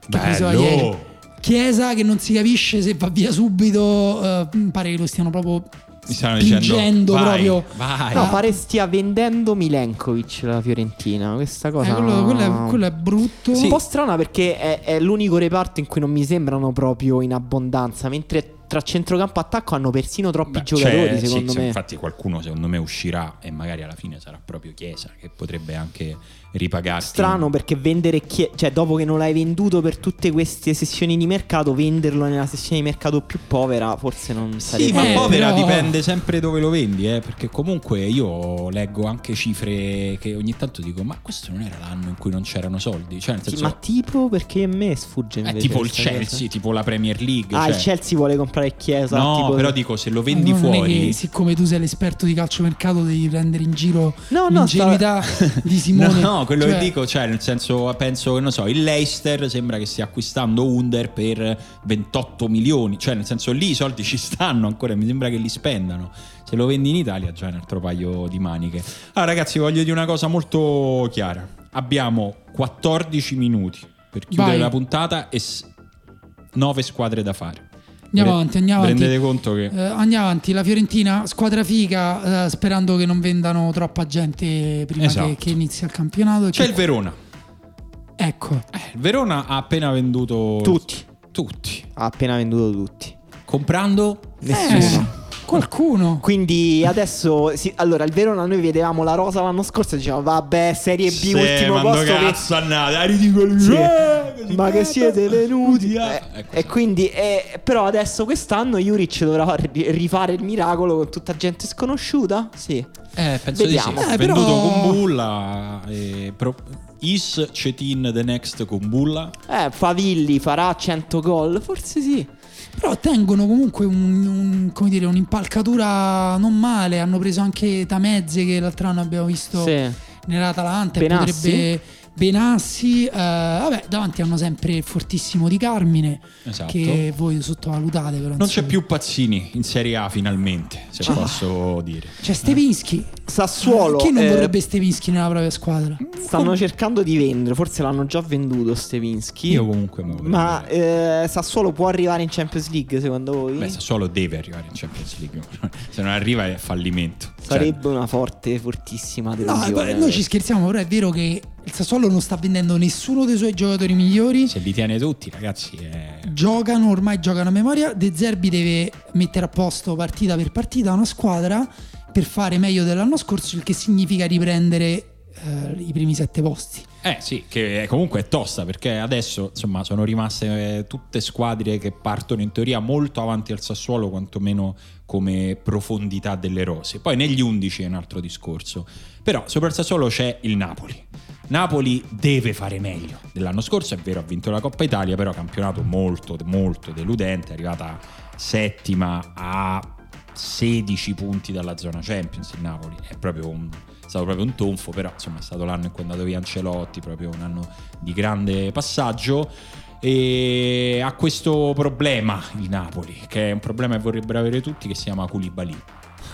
che ha preso la Bello! ieri. Chiesa che non si capisce se va via subito, eh, pare che lo stiano proprio Mi stanno dicendo, vai, proprio. vai. No, Ah. pare stia vendendo Milenkovic la Fiorentina. Questa cosa. Eh, quello, quello è, quello è brutto. Un po' strana perché è, è l'unico reparto in cui non mi sembrano proprio in abbondanza. Mentre tra centrocampo e attacco hanno persino troppi Beh, giocatori, sì, secondo sì, me. Infatti qualcuno secondo me uscirà e magari alla fine sarà proprio Chiesa che potrebbe anche ripagarti. Strano perché vendere Chie- cioè dopo che non l'hai venduto per tutte queste sessioni di mercato, venderlo nella sessione di mercato più povera forse non Sì, sarebbe ma Eh, povera però- dipende sempre dove lo vendi, eh, perché comunque io leggo anche cifre che ogni tanto dico, ma questo non era l'anno in cui non c'erano soldi, cioè nel Sì, senso ma tipo perché a me sfugge è invece tipo il questa cosa. Chelsea, tipo la Premier League, Ah, cioè- il Chelsea vuole comprare Chiesa. No, tipo- però dico se lo Eh, vendi non è fuori che siccome tu sei l'esperto di calciomercato devi prendere in giro No, no, l'ingenuità di Simone. No, no, quello Cioè, che dico, cioè, nel senso, penso che non so, il Leicester sembra che stia acquistando Under per 28 milioni, cioè, nel senso, lì i soldi ci stanno ancora, mi sembra che li spendano. Se lo vendi in Italia, già è un altro paio di maniche. Allora, ragazzi, voglio dire una cosa molto chiara: abbiamo 14 minuti per chiudere Vai. la puntata e 9 squadre da fare. Andiamo avanti, andiamo avanti. Rendete conto che. Eh, andiamo avanti, la Fiorentina, squadra figa, eh, sperando che non vendano troppa gente prima Esatto. che, che inizi il campionato. C'è Che- il Verona. Ecco, Eh, il Verona ha appena venduto Tutti. Tutti. Ha appena venduto tutti. Comprando Nessuno. Eh, qualcuno. Quindi adesso, sì, allora il Verona noi vedevamo la rosa l'anno scorso e dicevamo vabbè Serie B Sì, ultimo posto dove che- cazzo andate? Ah, ridicoli. Sì. Eh, ma che cazzo. siete venuti Eh, Eh, ecco, e quindi eh, però adesso quest'anno Juric dovrà ri- rifare il miracolo con tutta gente sconosciuta sì Eh, penso Vediamo. di sì. Eh, Venduto però- con Bulla. E pro- Is Cetin the next con Bulla. eh Favilli farà 100 gol forse sì Però tengono comunque un- un- come dire, un'impalcatura non male. Hanno preso anche Tamezze che l'altro anno abbiamo visto sì. nell'Atalanta. e Benassi? Potrebbe Benassi. eh, vabbè, davanti hanno sempre il fortissimo di Carmine. Esatto. Che voi sottovalutate. Però, Non c'è più Pazzini in Serie A finalmente, se Ah. posso dire. C'è Stevinsky. Sassuolo Chi non eh, vorrebbe Stevinsky nella propria squadra? stanno cercando di vendere forse l'hanno già venduto Stevinsky Io comunque lo ma eh, Sassuolo può arrivare in Champions League secondo voi? Beh, Sassuolo deve arrivare in Champions League. Se non arriva è fallimento. Cioè, Sarebbe una forte, fortissima No, delusione. noi ci scherziamo, però è vero che il Sassuolo non sta vendendo nessuno dei suoi giocatori migliori. se li tiene tutti, ragazzi, è... Giocano, ormai giocano a memoria. De Zerbi deve mettere a posto partita per partita una squadra per fare meglio dell'anno scorso, il che significa riprendere eh, i primi sette posti. Eh sì, che comunque è tosta perché adesso insomma sono rimaste eh, tutte squadre che partono in teoria molto avanti al Sassuolo, quantomeno come profondità delle rose. Poi negli 11 è un altro discorso. Però sopra il Sassuolo c'è il Napoli. Napoli deve fare meglio dell'anno scorso, è vero ha vinto la Coppa Italia, però campionato molto molto deludente, è arrivata settima a 16 punti dalla zona Champions il Napoli, è proprio un stato proprio un tonfo, però insomma è stato l'anno in cui è andato via Ancelotti, proprio un anno di grande passaggio. E ha questo problema il Napoli, che è un problema che vorrebbero avere tutti, che si chiama Koulibaly.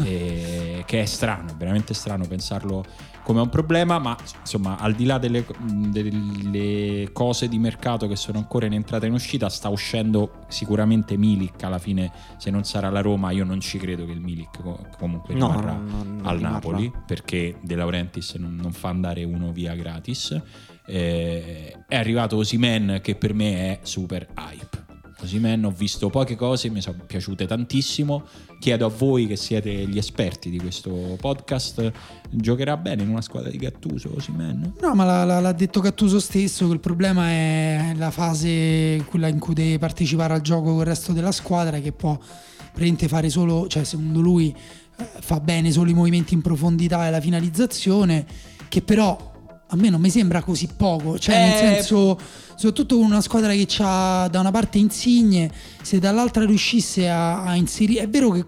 E che è strano, veramente strano pensarlo come un problema, ma insomma al di là delle, delle, cose di mercato che sono ancora in entrata e in uscita, sta uscendo sicuramente Milik alla fine, se non sarà la Roma io non ci credo che il Milik comunque no, rimarrà non, non al rimarrà. Napoli, perché De Laurentiis non, non fa andare uno via gratis. Eh, è arrivato Osimen che per me è super hype. Osimen ho visto poche cose, mi sono piaciute tantissimo. Chiedo a voi che siete gli esperti di questo podcast, giocherà bene in una squadra di Gattuso Osimen? No, ma l'ha, l'ha detto Gattuso stesso che il problema è la fase quella in cui deve partecipare al gioco con il resto della squadra che può praticamente fare solo, cioè secondo lui eh, fa bene solo i movimenti in profondità e la finalizzazione, che però a me non mi sembra così poco, cioè Eh, nel senso, soprattutto con una squadra che ha da una parte Insigne, se dall'altra riuscisse a, a inserire, è vero che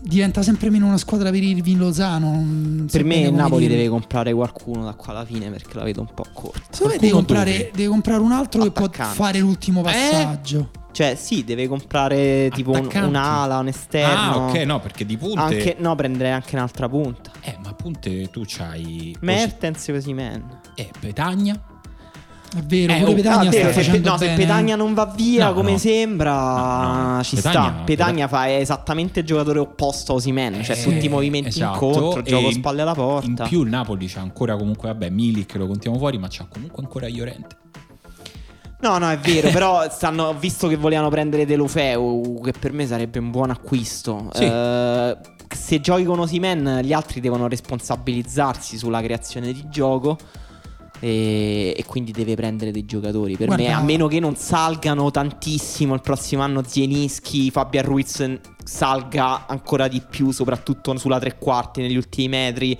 diventa sempre meno una squadra per Irving Lozano. Per me il Napoli dirlo. deve comprare qualcuno da qua alla fine perché la vedo un po' corta. Secondo me deve comprare, deve comprare un altro che può Attaccante. fare l'ultimo passaggio. Cioè, sì, deve comprare tipo un, un'ala, un esterno. Ah, ok, no, perché di punte. Anche, no, prendere anche un'altra punta. Eh, ma punte tu c'hai. Mertens così man. Eh, Petagna. È vero, Eh, pure oh, Petagna Ah, sta vero, se, facendo no, se. Petagna non va via No, come no. sembra, No, no. ci Petagna- sta. Petagna fa esattamente il giocatore opposto a Osimen, cioè Eh, tutti i movimenti esatto, incontro, e gioco in- spalle alla porta. In più il Napoli c'ha ancora comunque, vabbè, Milik lo contiamo fuori, ma c'ha comunque ancora Llorente. No, no, è vero, però stanno, visto che volevano prendere De Lofeu, che per me sarebbe un buon acquisto. Sì. eh, se giochi con Osimen, gli altri devono responsabilizzarsi sulla creazione di gioco. E, e quindi deve prendere dei giocatori. Per Guarda- me, a meno che non salgano tantissimo il prossimo anno, Zielinski, Fabian Ruiz salga ancora di più, soprattutto sulla tre quarti negli ultimi metri.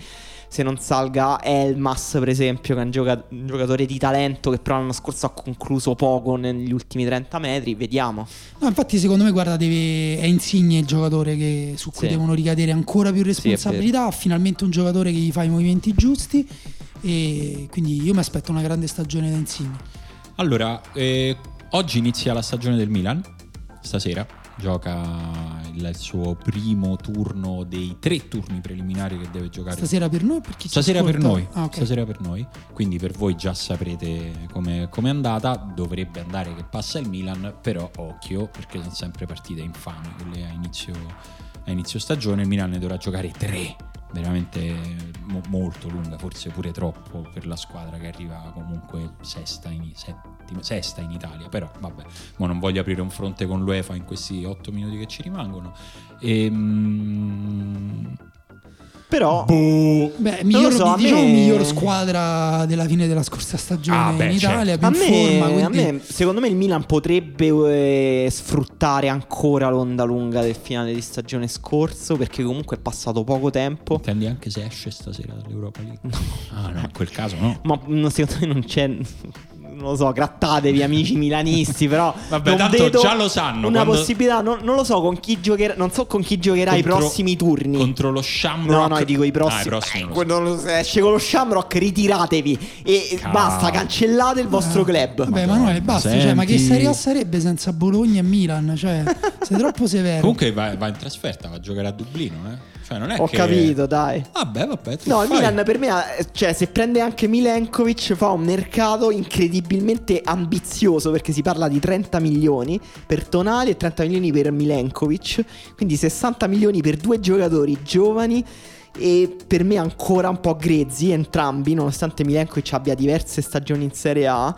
Se non salga Elmas, per esempio, che è un, gioca- un giocatore di talento che però l'anno scorso ha concluso poco negli ultimi 30 metri, vediamo. No, infatti, secondo me, guarda, deve, è Insigne il giocatore che- su cui Sì. devono ricadere ancora più responsabilità. ha finalmente un giocatore che gli fa i movimenti giusti. E quindi io mi aspetto una grande stagione da Insigne. Allora, eh, oggi inizia la stagione del Milan, stasera gioca il, suo primo turno dei tre turni preliminari che deve giocare. Stasera per noi? Per Stasera per noi, Ah, ok. stasera per noi, quindi per voi già saprete come è andata, dovrebbe andare che passa il Milan, però occhio perché sono sempre partite infami quelle a inizio, a inizio stagione, il Milan ne dovrà giocare tre, veramente mo- molto lunga, forse pure troppo per la squadra che arriva comunque sesta in, settima- sesta in Italia, però vabbè, mo non voglio aprire un fronte con l'UEFA in questi otto minuti che ci rimangono. Ehm, Però, boh. Beh, miglior, so, a diciamo me- miglior squadra della fine della scorsa stagione Ah, beh, in Italia, più a in me, forma. a Quindi... me, secondo me, il Milan potrebbe eh, sfruttare ancora l'onda lunga del finale di stagione scorso, perché comunque è passato poco tempo. Intendi anche se esce stasera dall'Europa League? Ah no, in quel caso no. Ma secondo me non c'è. Non lo so, grattatevi amici milanisti, però Vabbè, non tanto vedo già lo sanno, Una quando- possibilità, non, non lo so con chi giocherà, non so con chi giocherà i prossimi turni. Contro lo Shamrock. No, no, dico i Ah, prossimi. i prossimi Eh, so. quando esce con lo Shamrock, ritiratevi e Cavolo. basta, cancellate il vostro club. Vabbè, Madonna, Manuele, basta. Cioè, ma che. Serie A sarebbe senza Bologna e Milan? Cioè, sei troppo severo. Comunque va, va in trasferta, va a giocare a Dublino, eh. Cioè non è Ho che... capito, dai. Vabbè, vabbè. No, il. Milan per me, eh, cioè, se prende anche Milenkovic, fa un mercato incredibilmente ambizioso perché si parla di 30 milioni per Tonali e 30 milioni per Milenkovic, quindi 60 milioni per due giocatori giovani e per me ancora un po' grezzi entrambi, nonostante Milenkovic abbia diverse stagioni in Serie A.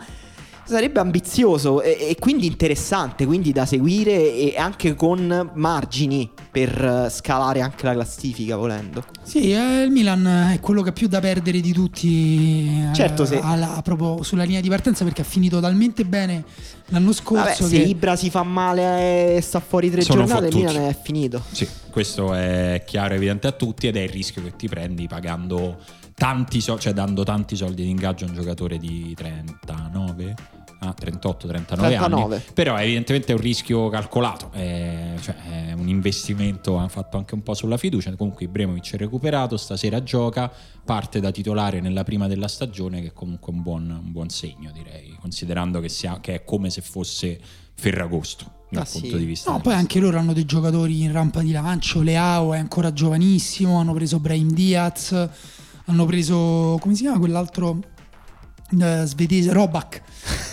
Sarebbe ambizioso e, e quindi interessante, quindi da seguire e anche con margini per eh, scalare anche la classifica volendo. Sì, eh, il Milan è quello che ha più da perdere di tutti. eh, Certo, sì. alla- proprio sulla linea di partenza perché ha finito talmente bene l'anno scorso. Vabbè, se che... Ibra si fa male e sta fuori tre Sono giornate, il fottuti. Milan è finito. Sì, questo è chiaro e evidente a tutti ed è il rischio che ti prendi pagando tanti soldi, cioè dando tanti soldi di ingaggio a un giocatore di 39 ah, 38 39 39. anni però evidentemente è un rischio calcolato è, cioè, è un investimento ha fatto anche un po' sulla fiducia comunque Ibrahimovic è recuperato stasera gioca parte da titolare nella prima della stagione che è comunque un buon, un buon segno direi considerando che, sia, che è come se fosse Ferragosto dal Ah, sì. punto di vista No, poi anche loro hanno dei giocatori in rampa di lancio. Leao è ancora giovanissimo. Hanno preso Brahim Diaz. Hanno preso. come si chiama quell'altro eh, svedese? Robak.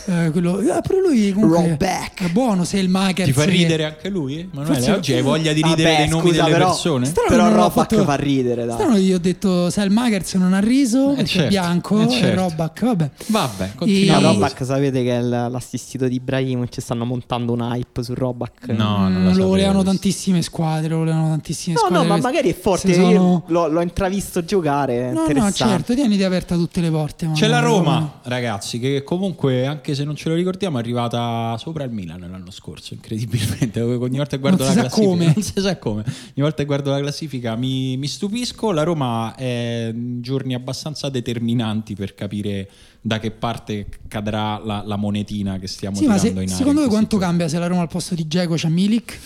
Eh, quello, eh, però lui comunque Roback. è buono. Se il Makers ti fa ridere anche lui? eh? Manuele, Forse- oggi hai voglia di ridere Vabbè, dei nomi scusa, delle però- persone? Strano Però Roback fatto- fa ridere, dai. Strano io ho detto Sel Makers non ha riso perché certo, è bianco eh, e certo. Roback. Vabbè. Vabbè, No, continuiamo. E- Roback sapete che è l'assistito di Ibrahimovic stanno montando un hype su Roback. No, non Mm, lo lo sapevo volevano questo. tantissime squadre. Lo volevano tantissime No, squadre. no, ma Queste- magari è forte. se Io sono- l'ho, l'ho intravisto giocare. No, no, certo, tieniti aperte tutte le porte. ma C'è la Roma, ragazzi, che comunque, anche se non ce lo ricordiamo, è arrivata sopra il Milan l'anno scorso, incredibilmente. Ogni volta che guardo la classifica, come. non si sa come. Ogni volta che guardo la classifica mi, mi stupisco. La Roma è in giorni abbastanza determinanti per capire da che parte cadrà la, la monetina che stiamo Sì, tirando se- in aria. secondo voi quanto cambia se la Roma al posto di Geco c'ha Milik?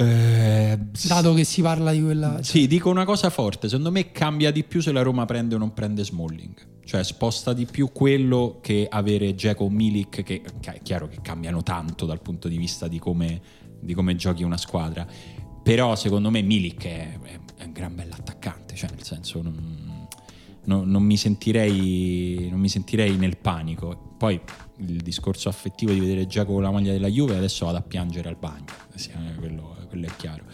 Eh, Dato che si parla di quella. Sì, dico una cosa forte, secondo me cambia di più se la Roma prende o non prende Smalling. Cioè sposta di più quello che avere Dzeko o Milik, che, che è chiaro che cambiano tanto dal punto di vista di come, di come giochi una squadra. Però secondo me Milik è, è- è un gran bell'attaccante, cioè nel senso non, non- non mi sentirei, non mi sentirei nel panico. Poi il discorso affettivo di vedere Dzeko con la maglia della Juve adesso vado a piangere al bagno, Sì, quello, quello è chiaro.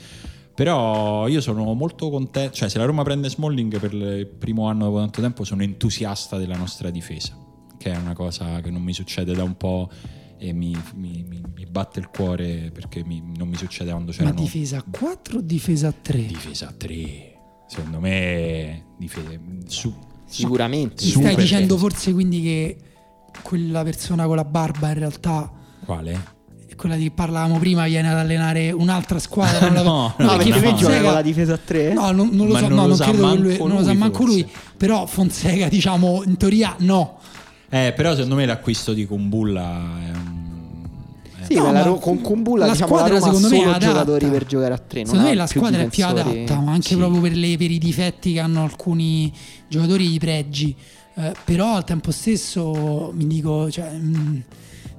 Però io sono molto contento, cioè se la Roma prende Smalling per il primo anno dopo tanto tempo sono entusiasta della nostra difesa, che è una cosa che non mi succede da un po' e mi, mi- mi- mi batte il cuore perché non mi succede quando Ma c'erano difesa a 4 o difesa a 3? difesa a 3. Secondo me difesa su, Sicuramente. Su stai dicendo forse quindi che quella persona con la barba in realtà quale? quella di cui parlavamo prima viene ad allenare un'altra squadra? No, No, no, perché no. gioca con la difesa a 3? No, non, non lo Ma so, non no, lo non sa credo che lui, manco non lo sa lui, manco forse. lui, però Fonseca diciamo in teoria no. Eh, però secondo me l'acquisto di Kumbulla è un... Sì, No, ma la con Kumbulla la diciamo, la squadra ha secondo me adatta. giocatori per giocare a 3. Secondo me la squadra è più adatta, ma anche Sì. proprio per, le- per i difetti che hanno alcuni giocatori di pregi. Eh, però al tempo stesso mi dico, cioè, mh,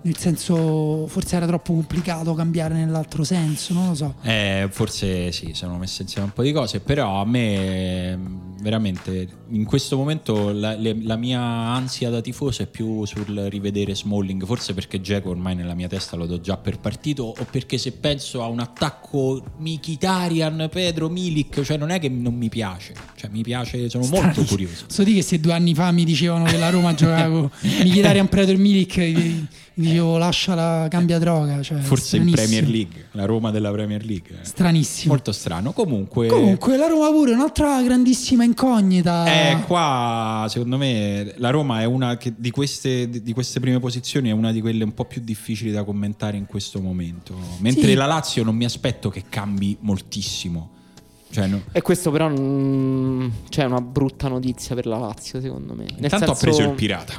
nel senso, forse era troppo complicato cambiare nell'altro senso, non lo so. Eh, forse sì, sono messe insieme un po' di cose, però a me veramente in questo momento la, le- la mia ansia da tifoso è più sul rivedere Smalling, forse perché Dzeko ormai nella mia testa lo do già per partito o perché se penso a un attacco Mkhitaryan, Pedro, Milik, cioè non è che non mi piace, cioè mi piace, sono molto Strani- curioso. So di che se due anni fa mi dicevano che la Roma giocava con Mkhitaryan Pretor Milik, dicevo lasciala, cambia droga. Cioè, Forse in. Premier League, la Roma della Premier League. eh. Stranissimo. Molto strano. Comunque, Comunque la Roma pure è un'altra grandissima incognita. Eh, qua secondo me la Roma è una che di queste, di queste prime posizioni è una di quelle un po' più difficili da commentare in questo momento. Mentre Sì. la Lazio non mi aspetto che cambi moltissimo. Cioè, no- E questo però mm, c'è una brutta notizia per la Lazio, secondo me. Nel Intanto ha senso, preso il pirata.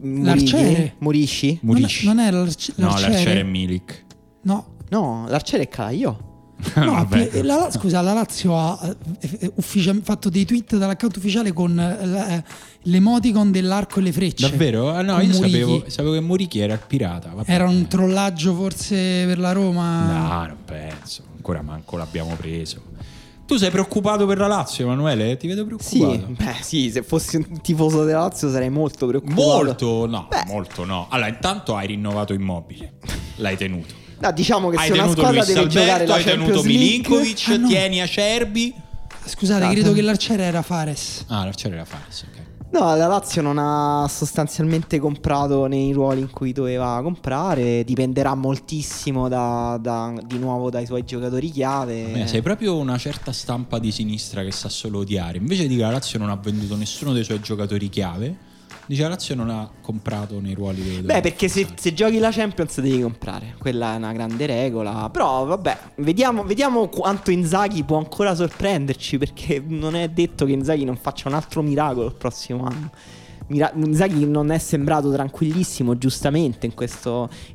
L'arciere? Murisci? Non. Non è l'arci- No, l'arciere? l'arciere è Milik. No, No, l'arciere è Calaio. No, la- scusa, la Lazio ha eh, eh, ufficia- fatto dei tweet dall'account ufficiale con eh, eh, l'emoticon dell'arco e le frecce. Davvero? Ah, no, io sapevo, sapevo che Murichi era il pirata. Vabbè. Era un trollaggio forse per la Roma. No, non penso. Ancora manco l'abbiamo preso. Tu sei preoccupato per la Lazio, Emanuele? Ti vedo Sì, preoccupato. beh, sì, se fossi un tifoso della Lazio sarei molto preoccupato. Molto, no, Beh. molto no. Allora, intanto hai rinnovato immobile, l'hai tenuto. No, diciamo che Hai se una tenuto squadra Luis deve giocare Alberto, la hai tenuto League, Milinkovic, Ah, no. tieni Acerbi. Scusate, Ah, credo ah. che l'arciere era Fares. Ah, l'arciere era Fares, ok. No, la Lazio non ha sostanzialmente comprato nei ruoli in cui doveva comprare. Dipenderà moltissimo da- da- di nuovo dai suoi giocatori chiave. Eh, sei proprio una certa stampa di sinistra che sa solo odiare. Invece di che la Lazio non ha venduto nessuno dei suoi giocatori chiave, Dice la Lazio non ha comprato nei ruoli delle Beh, perché se, se giochi la Champions devi comprare. Quella è una grande regola. Però, vabbè, vediamo, vediamo quanto Inzaghi può ancora sorprenderci. Perché non è detto che Inzaghi non faccia un altro miracolo il prossimo anno. Mira- Inzaghi non è sembrato tranquillissimo, giustamente, in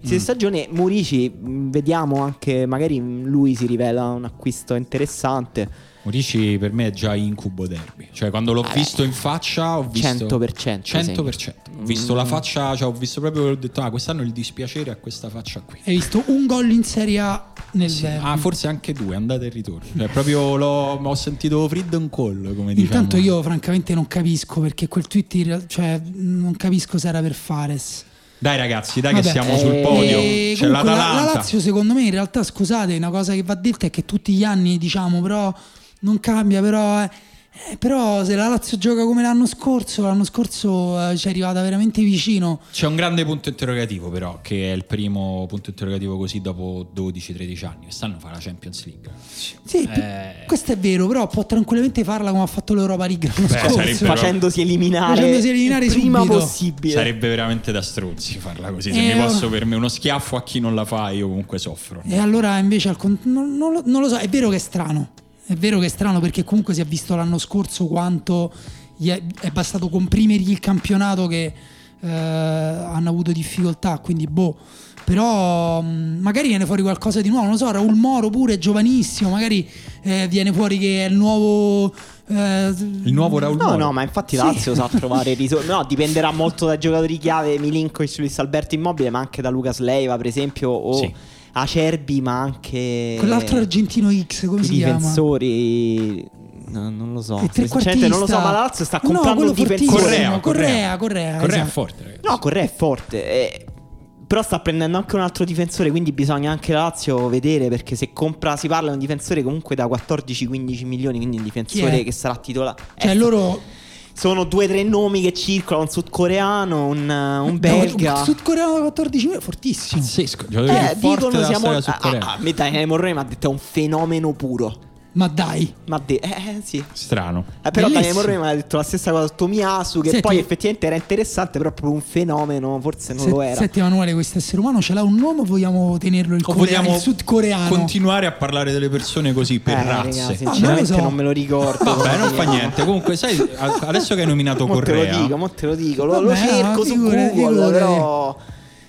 inizio Mm. stagione. Murici, vediamo anche, magari lui si rivela un acquisto interessante. Murici per me è già incubo derby. Cioè, quando l'ho Eh, visto in faccia, ho visto 100%, 100%. Ho visto la faccia, cioè, ho visto proprio, ho detto, ah, quest'anno il dispiacere a questa faccia qui. Hai visto un gol in Serie A nel Sì. derby. Ah, forse anche due, andate e ritorno. Cioè, proprio l'ho, ho sentito freedom call, come diciamo. Intanto io francamente non capisco perché quel tweet cioè non capisco se era per Fares. Dai ragazzi, dai Vabbè, che siamo eh, sul podio. E C'è comunque la, l'Atalanta. la Lazio secondo me in realtà scusate una cosa che va detta è che tutti gli anni diciamo però non cambia però eh, eh, però se la Lazio gioca come l'anno scorso l'anno scorso eh, ci è arrivata veramente vicino C'è un grande punto interrogativo, però, che è il primo punto interrogativo così dopo 12-13 anni. Quest'anno fa la Champions League. sì Eh. questo è vero però può tranquillamente farla come ha fatto l'Europa League l'anno Beh, scorso sarebbe- Facendosi eliminare, Facendosi eliminare il prima subito. possibile. Sarebbe veramente da stronzi farla così. Se Eh, mi posso oh. per me uno schiaffo a chi non la fa, io comunque soffro. E allora invece al con- non, non lo, non lo so, è vero che è strano. È vero che è strano perché comunque si è visto l'anno scorso quanto gli è, è bastato comprimergli il campionato che eh, hanno avuto difficoltà, quindi boh. Però mh, magari viene fuori qualcosa di nuovo, non lo so, Raul Moro pure è giovanissimo, magari eh, viene fuori che è il nuovo... eh, Il nuovo Raul No, Moro. no, ma infatti Sì. Lazio sa trovare risorse. No, dipenderà molto dai giocatori chiave, Milinkovic, Luis Alberto Immobile, ma anche da Lucas Leiva, per esempio, o Sì. Acerbi, ma anche Quell'altro argentino X, come i si chiama? difensori. No, non lo so. Sinceramente non lo so, ma la Lazio sta comprando no, un difensore. Correa, Correa, Correa, Correa è esatto. forte, ragazzi. No, Correa è forte. eh, però sta prendendo anche un altro difensore, quindi bisogna anche la Lazio vedere perché se compra, si parla di un difensore comunque da 14-15 milioni, quindi un difensore è? che sarà titolare. Cioè Eh, loro Sono due o tre nomi che circolano, un sudcoreano, un, un belga. No, Sudcoreano da 14 milioni, fortissimo. Pazzesco. Giocatore Eh, dicono siamo... A, a, a me Daniele Morrone mi ha detto è un fenomeno puro. Ma dai. Ma de- eh, eh, sì. Strano. Eh, però Bellissimo. Daniele Morrone mi ha detto la stessa cosa su Tomiasu, che Senti- poi effettivamente era interessante, però proprio un fenomeno, forse non Se- lo era. Senti Emanuele, questo essere umano ce l'ha un nome o vogliamo tenerlo il, O corea- vogliamo il sudcoreano? continuare a parlare delle persone così per Eh, razze? raga, non sinceramente lo so. non me lo ricordo. Vabbè, non fa niente. Comunque, sai, adesso che hai nominato Mo te lo Correa, dico, mo te lo dico. Lo, lo Vabbè, cerco no, su Google, figurati. però.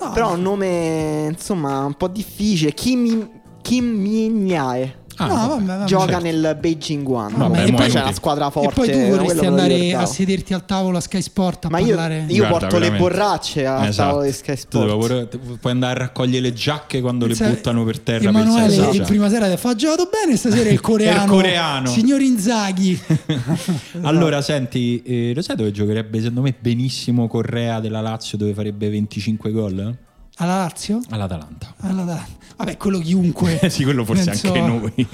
No. Però è un nome, insomma, un po' difficile. Kim, Kim Min-jae. Ah, no, vabbè. vabbè. Gioca certo. nel Beijing One. Vabbè, e poi c'è una squadra E forte. poi tu vorresti andare a sederti al tavolo a Sky Sport a Ma io, parlare. io Guarda, porto le veramente. borracce al Esatto. tavolo di Sky Sport. pure- puoi andare a raccogliere le giacche quando le Sai, buttano per terra Emanuele, per senza prima sera ti fa "Ha giocato bene stasera il coreano. Il coreano. Signor Inzaghi. Allora, senti, eh, lo sai dove giocherebbe secondo me benissimo Correa della Lazio dove farebbe 25 gol? Alla Lazio? All'Atalanta. Alla- Vabbè, quello chiunque. sì, quello forse Penso- anche noi.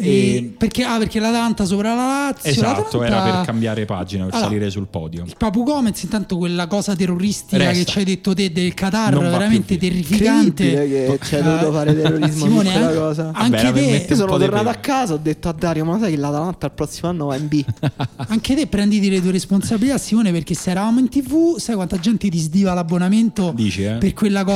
E- perché, ah, perché l'Atalanta sopra la Lazio. esatto, era l'Atalanta- per cambiare pagina, per Allora, salire sul podio. Il Papu Gomez, intanto quella cosa terroristica Resta. che ci hai detto te del Qatar, veramente terrificante. Che c'è dovuto fare terrorismo Simone, quella anche- cosa. Anche Vabbè, era te, sono tornato a casa, ho detto a Dario, ma sai che l'Atalanta il prossimo anno va in B? anche te prenditi le tue responsabilità, Simone, perché se eravamo in tv, sai quanta gente ti sdiva l'abbonamento Dici, eh? per quella cosa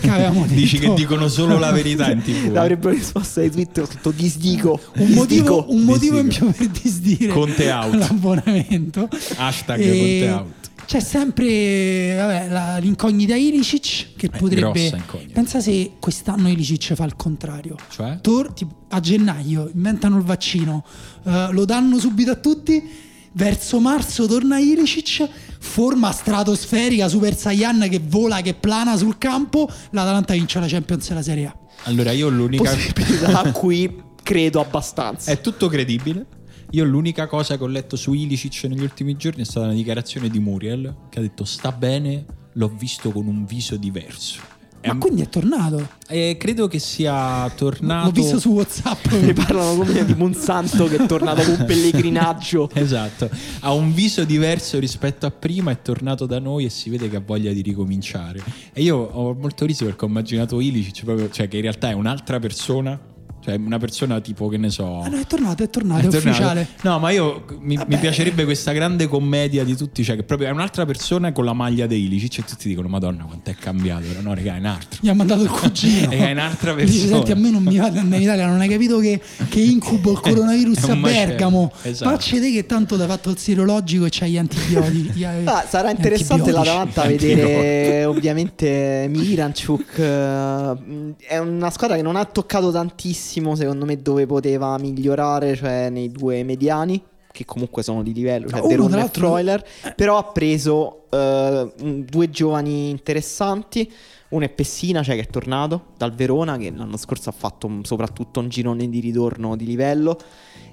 che avevamo detto. Dici che dicono solo la verità in tv. eh? L'avrebbero risposto ai Twitter, ho detto disdico. un motivo, un motivo in Disdico. più per disdire Conte out. l'abbonamento. Hashtag E Conte out. C'è sempre vabbè, la- l'incognita Ilicic che Eh, potrebbe. Pensa se quest'anno Ilicic fa il contrario. Cioè? Tor- tipo, a gennaio inventano il vaccino, eh, lo danno subito a tutti. Verso marzo torna Ilicic, forma stratosferica Super Saiyan che vola, che plana sul campo. L'Atalanta vince la Champions e la Serie A. Allora, io l'unica... Possibilità a cui credo abbastanza. È tutto credibile. Io l'unica cosa che ho letto su Ilicic negli ultimi giorni è stata una dichiarazione di Muriel che ha detto sta bene, l'ho visto con un viso diverso. Ma E- quindi è tornato. e credo che sia tornato... L'ho visto su WhatsApp. Ne parlano come di Monsanto che è tornato con un pellegrinaggio. Esatto, ha un viso diverso rispetto a prima, è tornato da noi e si vede che ha voglia di ricominciare. E io ho molto riso perché ho immaginato Ilicic proprio, cioè che in realtà è un'altra persona Cioè, una persona tipo, che ne so. Ah, no, è tornato, è tornato, è, È tornato. ufficiale. No, ma io mi, mi piacerebbe questa grande commedia di tutti, cioè che proprio è un'altra persona con la maglia dei Ilicic e tutti dicono "Madonna, quanto è cambiato". Però no, raga, è un altro. Gli ha mandato il cugino. È un'altra Dice, persona. senti, a me non mi va di andare in Italia, non hai capito che, che incubo il coronavirus a. Bergamo. Esatto. Facci te che tanto ti ha fatto il sierologico e c'hai gli antibiotici. gli- Ah, sarà gli interessante antibiotici. l'Atalanta vedere ovviamente Miranchuk. eh, È una squadra che non ha toccato tantissimo, secondo me, dove poteva migliorare, cioè nei due mediani, che comunque sono di livello, cioè Uno, De Ron tra e l'altro- Freuler. Però ha preso eh, un- due giovani interessanti. Uno è Pessina, cioè che è tornato dal Verona, che l'anno scorso ha fatto un- soprattutto un girone di ritorno di livello.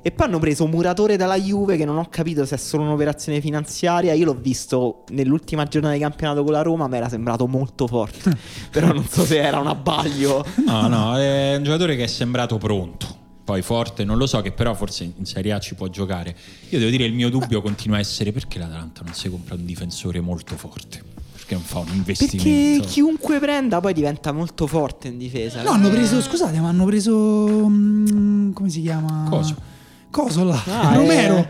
E poi hanno preso un muratore dalla Juve che non ho capito se è solo un'operazione finanziaria. Io l'ho visto nell'ultima giornata di campionato con la Roma, mi era sembrato molto forte. Però non so se era un abbaglio. No, no, è un giocatore che è sembrato pronto. Poi forte, non lo so, che però forse in Serie A ci può giocare. Io devo dire, il mio dubbio continua a essere perché l'Atalanta non si compra un difensore molto forte. Perché non fa un Perché investimento. chiunque prenda poi diventa molto forte in difesa. No, hanno preso, scusate, ma hanno preso. mm, come si chiama? Coso. Cosola. Ah, Romero. eh.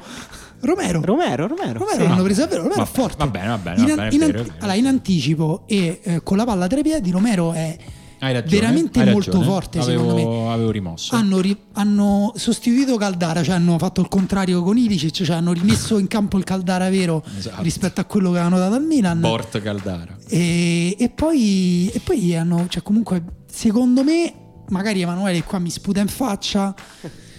Romero. Romero, Romero. Romero sì. l'hanno preso davvero, Romero Vabbè, è forte. va bene, va bene, In, è in vero. allora, in anticipo e eh, con la palla tra i piedi, Romero è ragione, veramente hai molto ragione. forte, avevo, secondo me. Avevo rimosso. Hanno, ri- hanno sostituito Caldara, cioè hanno fatto il contrario con Ilicic, cioè hanno rimesso in campo il Caldara vero Esatto. rispetto a quello che avevano dato al Milan. Bort Caldara. E, e poi, e poi hanno, cioè comunque, secondo me, magari Emanuele qua mi sputa in faccia.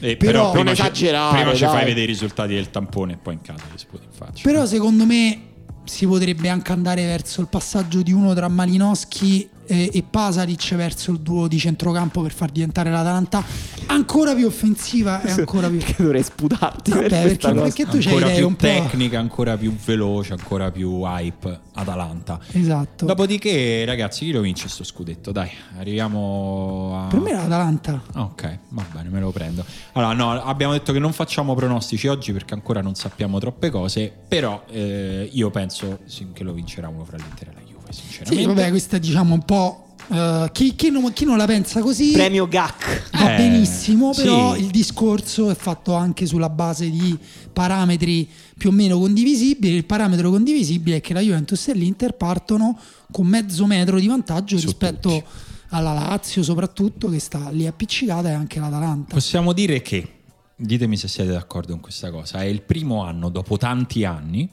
Eh, Però- però, prima, Non ci, prima ci fai vedere i risultati del tampone e poi in casa li sputi in faccia. Però secondo me si potrebbe anche andare verso il passaggio di uno tra Malinowski e, e Pasalic verso il duo di centrocampo per far diventare l'Atalanta ancora più offensiva e ancora più... Perché dovrei sputarti per Vabbè, questa perché, cosa. perché tu c'hai ancora idee più un po'... tecnica, ancora più veloce, ancora più hype Atalanta. Esatto. Dopodiché, ragazzi, chi lo vince sto scudetto? Dai, arriviamo a. Per me l'Atalanta. Ah, Ok, va bene, me lo prendo. Allora, no, abbiamo detto che non facciamo pronostici oggi perché ancora non sappiamo troppe cose. Però eh, io penso che lo vincerà uno fra l'Inter e sinceramente. Sì, vabbè, questa è diciamo un po'... eh, chi, chi non, chi non la pensa così Premio GAC. va Eh, benissimo, però sì. il discorso è fatto anche sulla base di parametri più o meno condivisibili. Il parametro condivisibile è che la Juventus e l'Inter partono con mezzo metro di vantaggio Su rispetto tutti. alla Lazio, soprattutto che sta lì appiccicata, e anche l'Atalanta. Possiamo dire che, ditemi se siete d'accordo con questa cosa, è il primo anno dopo tanti anni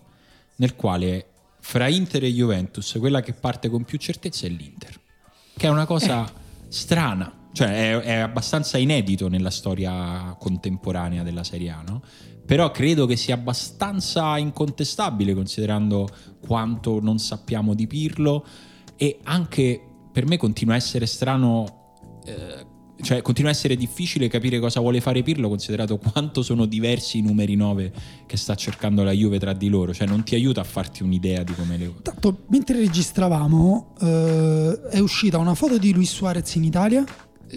nel quale fra Inter e Juventus quella che parte con più certezza è l'Inter, che è una cosa strana, cioè è, è abbastanza inedito nella storia contemporanea della Serie A, no? Però credo che sia abbastanza incontestabile considerando quanto non sappiamo di Pirlo e anche per me continua a essere strano eh, cioè continua a essere difficile capire cosa vuole fare Pirlo considerato quanto sono diversi i numeri 9 che sta cercando la Juve tra di loro cioè non ti aiuta a farti un'idea di come le Tanto, mentre registravamo, eh, è uscita una foto di Luis Suarez in Italia.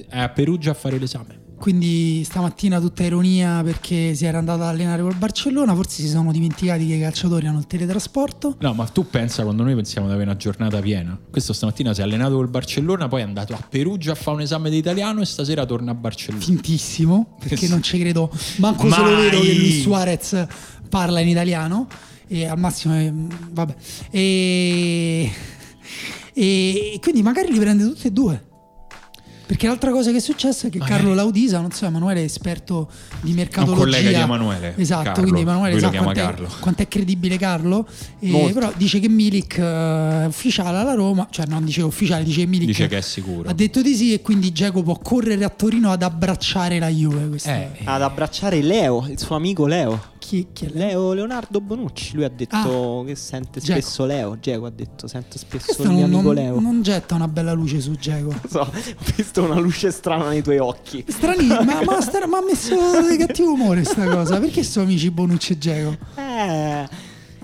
è a Perugia a fare l'esame Quindi stamattina tutta ironia perché si era andato ad allenare col Barcellona, forse si sono dimenticati che i calciatori hanno il teletrasporto. no ma tu pensa quando noi pensiamo di avere una giornata piena questo stamattina si è allenato col Barcellona poi è andato a Perugia a fare un esame di italiano e stasera torna a Barcellona Fintissimo, perché non ci credo, manco Mai. vedo che Luis Suarez parla in italiano e al massimo è- vabbè. E, e quindi magari li prende tutti e due. Perché l'altra cosa che è successa è che Magari. Carlo Laudisa, non so, Emanuele è esperto di mercatologia. collega di Emanuele, Esatto, Carlo. quindi Emanuele Lui sa chiama quanto è, Carlo. quanto è credibile Carlo. E Molto. però dice che Milik eh, è ufficiale alla Roma, cioè non dice ufficiale, dice che Milik dice che è sicuro ha detto di sì e quindi Geco può correre a Torino ad abbracciare la Juve. Eh, è- Ad abbracciare Leo, il suo amico Leo. Chi, chi è? Leo Leonardo Bonucci. Lui ha detto che sente Dzeko. spesso Leo. Geco ha detto sento spesso Questo il mio non, amico Leo. non getta una bella luce su Geco. So, ho visto una luce strana nei tuoi occhi. Strani, ma, ma, ma ha messo di cattivo umore sta cosa. Perché sono amici Bonucci e Geco? Eh,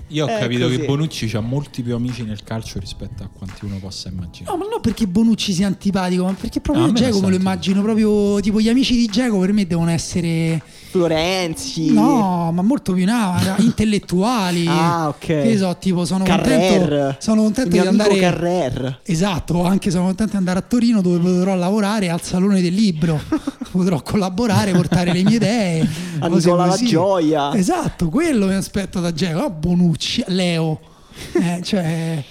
io ho Eh, capito così. che Bonucci ha molti più amici nel calcio rispetto a quanti uno possa immaginare No, ma non perché Bonucci sia antipatico, ma perché No, proprio me Geco sta me lo immagino proprio tipo gli amici di Geco per me devono essere Florenzi. No, ma molto più in là, intellettuali. Ah, ok. Che so, tipo, sono Carrer. contento, sono contento di andare. Carrer. Esatto, anche sono contento di andare a Torino dove potrò lavorare al Salone del Libro. potrò collaborare, portare le mie idee. A Nicola La. Gioia. Esatto, quello mi aspetto da Geco. Ah, Bonucci, Leo. Eh, cioè,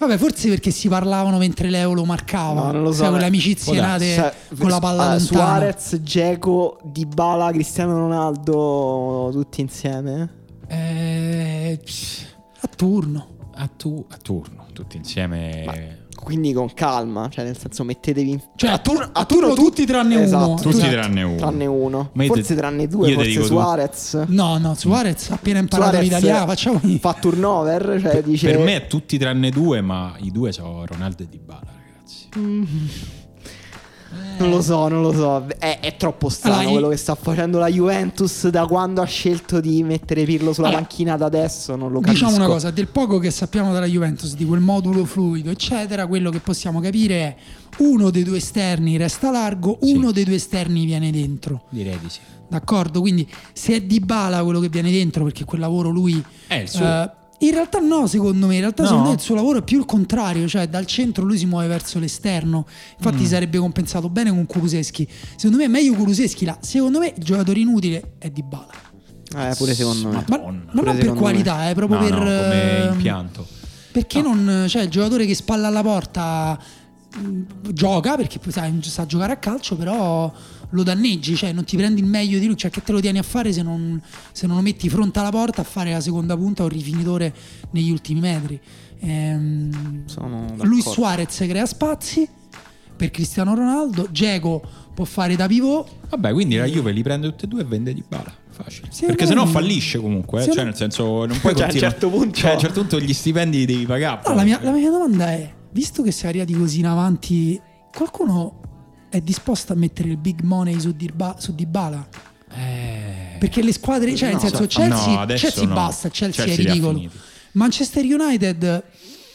vabbè, forse perché si parlavano mentre Leo lo marcava. No, non lo so, Sai, quelle amicizie nate Cioè, con la palla eh, lontana. Suarez, Geco, Dybala, Cristiano Ronaldo, tutti insieme. Eh, a turno. A, tu- a turno, tutti insieme. Quindi con calma, cioè nel senso mettetevi in... Cioè, a, tur- a turno tutti tranne Esatto. uno. Tutti Esatto. tranne uno. Tranne uno. Ma Forse te- tranne due, io forse dico tu. Suarez. No, no, Suarez ha appena imparato Suarez l'italiano, facciamo Fa turnover, cioè dice... Per me è tutti tranne due, ma i due sono Ronaldo e Dybala, ragazzi. Non lo so, non lo so. È, è troppo strano Allora, quello io- che sta facendo la Juventus da quando ha scelto di mettere Pirlo sulla Allora, panchina ad adesso. Non lo capisco. Diciamo una cosa, del poco che sappiamo della Juventus, di quel modulo fluido, eccetera, quello che possiamo capire è uno dei due esterni resta largo, Sì. uno dei due esterni viene dentro. Direi di sì. D'accordo? Quindi se è Di Bala quello che viene dentro, perché quel lavoro lui... È il suo. eh, in realtà no, secondo me, in realtà No? secondo me il suo lavoro è più il contrario, cioè dal centro lui si muove verso l'esterno, infatti sarebbe compensato bene con Kuluseschi. Secondo me è meglio Kuluseschi là, secondo me il giocatore inutile è Di Bala. Eh, pure secondo me. Ma, ma Pure non per qualità, è proprio No, per... no, come ehm, impianto. perché non, cioè, il giocatore che spalla alla porta mh, gioca perché sai, sa giocare a calcio, però lo danneggi, cioè non ti prendi il meglio di lui, cioè che te lo tieni a fare se non, se non lo metti fronte alla porta a fare la seconda punta o il rifinitore negli ultimi metri. Ehm, Sono lui. Suarez crea spazi per Cristiano Ronaldo, Geco può fare da pivot. Vabbè, quindi la Juve li prende tutti e due e vende Dybala. Facile. Sì, Perché sennò no. fallisce comunque. eh. Cioè, no. nel senso, non puoi Cioè, a un continuare. certo punto- Cioè, a un certo punto gli stipendi li devi pagare. No, la, mia, la mia domanda è, visto che siamo arrivati così in avanti, qualcuno è disposto a mettere il big money su, Dirba, su Dybala? Eh, Perché le squadre, cioè nel No, senso no, Chelsea, adesso Chelsea no. basta, Chelsea, Chelsea è ridicolo. Manchester United,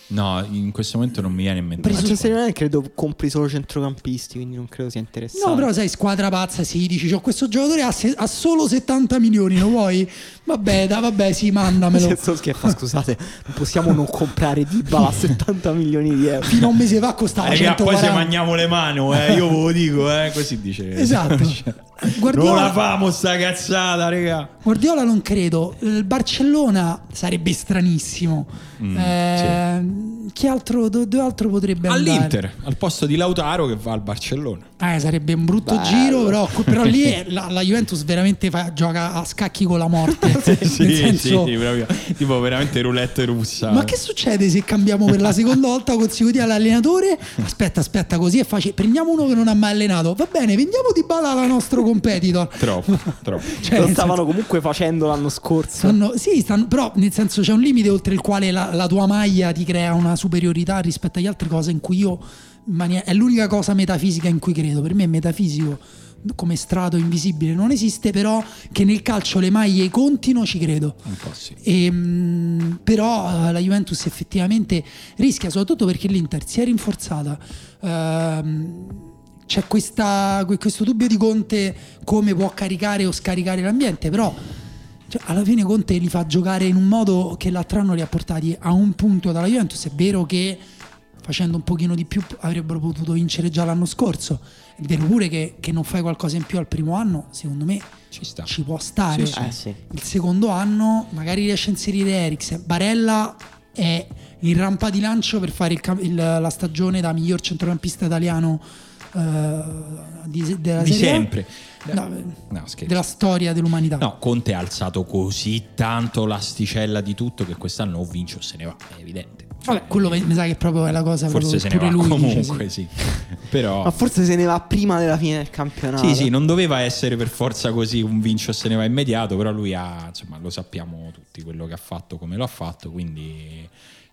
No, in questo momento non mi viene in mente. Manchester United credo compri solo centrocampisti, quindi non credo sia interessante. no però sai, squadra pazza, sì, dici, c'ho questo giocatore ha, se- ha solo 70 milioni, lo vuoi? Vabbè, da, vabbè, sì, mandamelo. Scherzando, scusate, non possiamo non comprare Dybala a 70 milioni di euro. Fino a un mese fa costava Eh, che poi se 140. mangiamo le mani, eh, io ve lo dico, eh, così dice. Esatto. non Guardiola- la famo sta cazzata, raga. Guardiola non credo, il Barcellona sarebbe stranissimo. Mm, Eh, Chi altro, do- dove altro potrebbe andare? All'Inter, al posto di Lautaro che va al Barcellona. Eh, sarebbe un brutto Bello. giro, però, però lì è- la, la Juventus veramente fa- gioca a scacchi con la morte. Nel senso- sì, proprio, tipo veramente roulette russa. Ma che succede se cambiamo per la seconda volta consecutiva l'allenatore? Aspetta, aspetta, così è facile. Prendiamo uno che non ha mai allenato. Va bene, vendiamo di bala al nostro competitor. Troppo, troppo. Cioè, Lo stavano senso, comunque facendo l'anno scorso. stanno- sì, stanno- però nel senso c'è un limite oltre il quale la, la tua maglia ti crea una superiorità rispetto agli altri cose in cui io è l'unica cosa metafisica in cui credo. Per me è metafisico come strato invisibile non esiste, però che nel calcio le maglie contino ci credo. Sì. Ehm, però eh, la Juventus effettivamente rischia, soprattutto perché l'Inter si è rinforzata. Ehm, c'è questa- que- questo dubbio di Conte come può caricare o scaricare l'ambiente, però cioè, alla fine Conte li fa giocare in un modo che l'altro anno li ha portati a un punto dalla Juventus. È vero che facendo un pochino di più avrebbero potuto vincere già l'anno scorso. È vero pure che, che non fai qualcosa in più al primo anno, secondo me Ci sta. ci può stare. Sì, sì. Eh sì. Il secondo anno magari riesce a inserire Eriksen. Barella è in rampa di lancio per fare il il- la stagione da miglior centrocampista italiano eh, di, della Di sempre. No, No, scherzo. della storia dell'umanità. No, Conte ha alzato così tanto l'asticella di tutto che quest'anno o vince o se ne va, è evidente. Vabbè, quello mi sa che proprio è la cosa Forse se ne va lui comunque, sì. Però Ma forse se ne va prima della fine del campionato. Sì, sì, non doveva essere per forza così un vince o se ne va immediato, però lui ha, insomma, lo sappiamo tutti quello che ha fatto, come lo ha fatto, quindi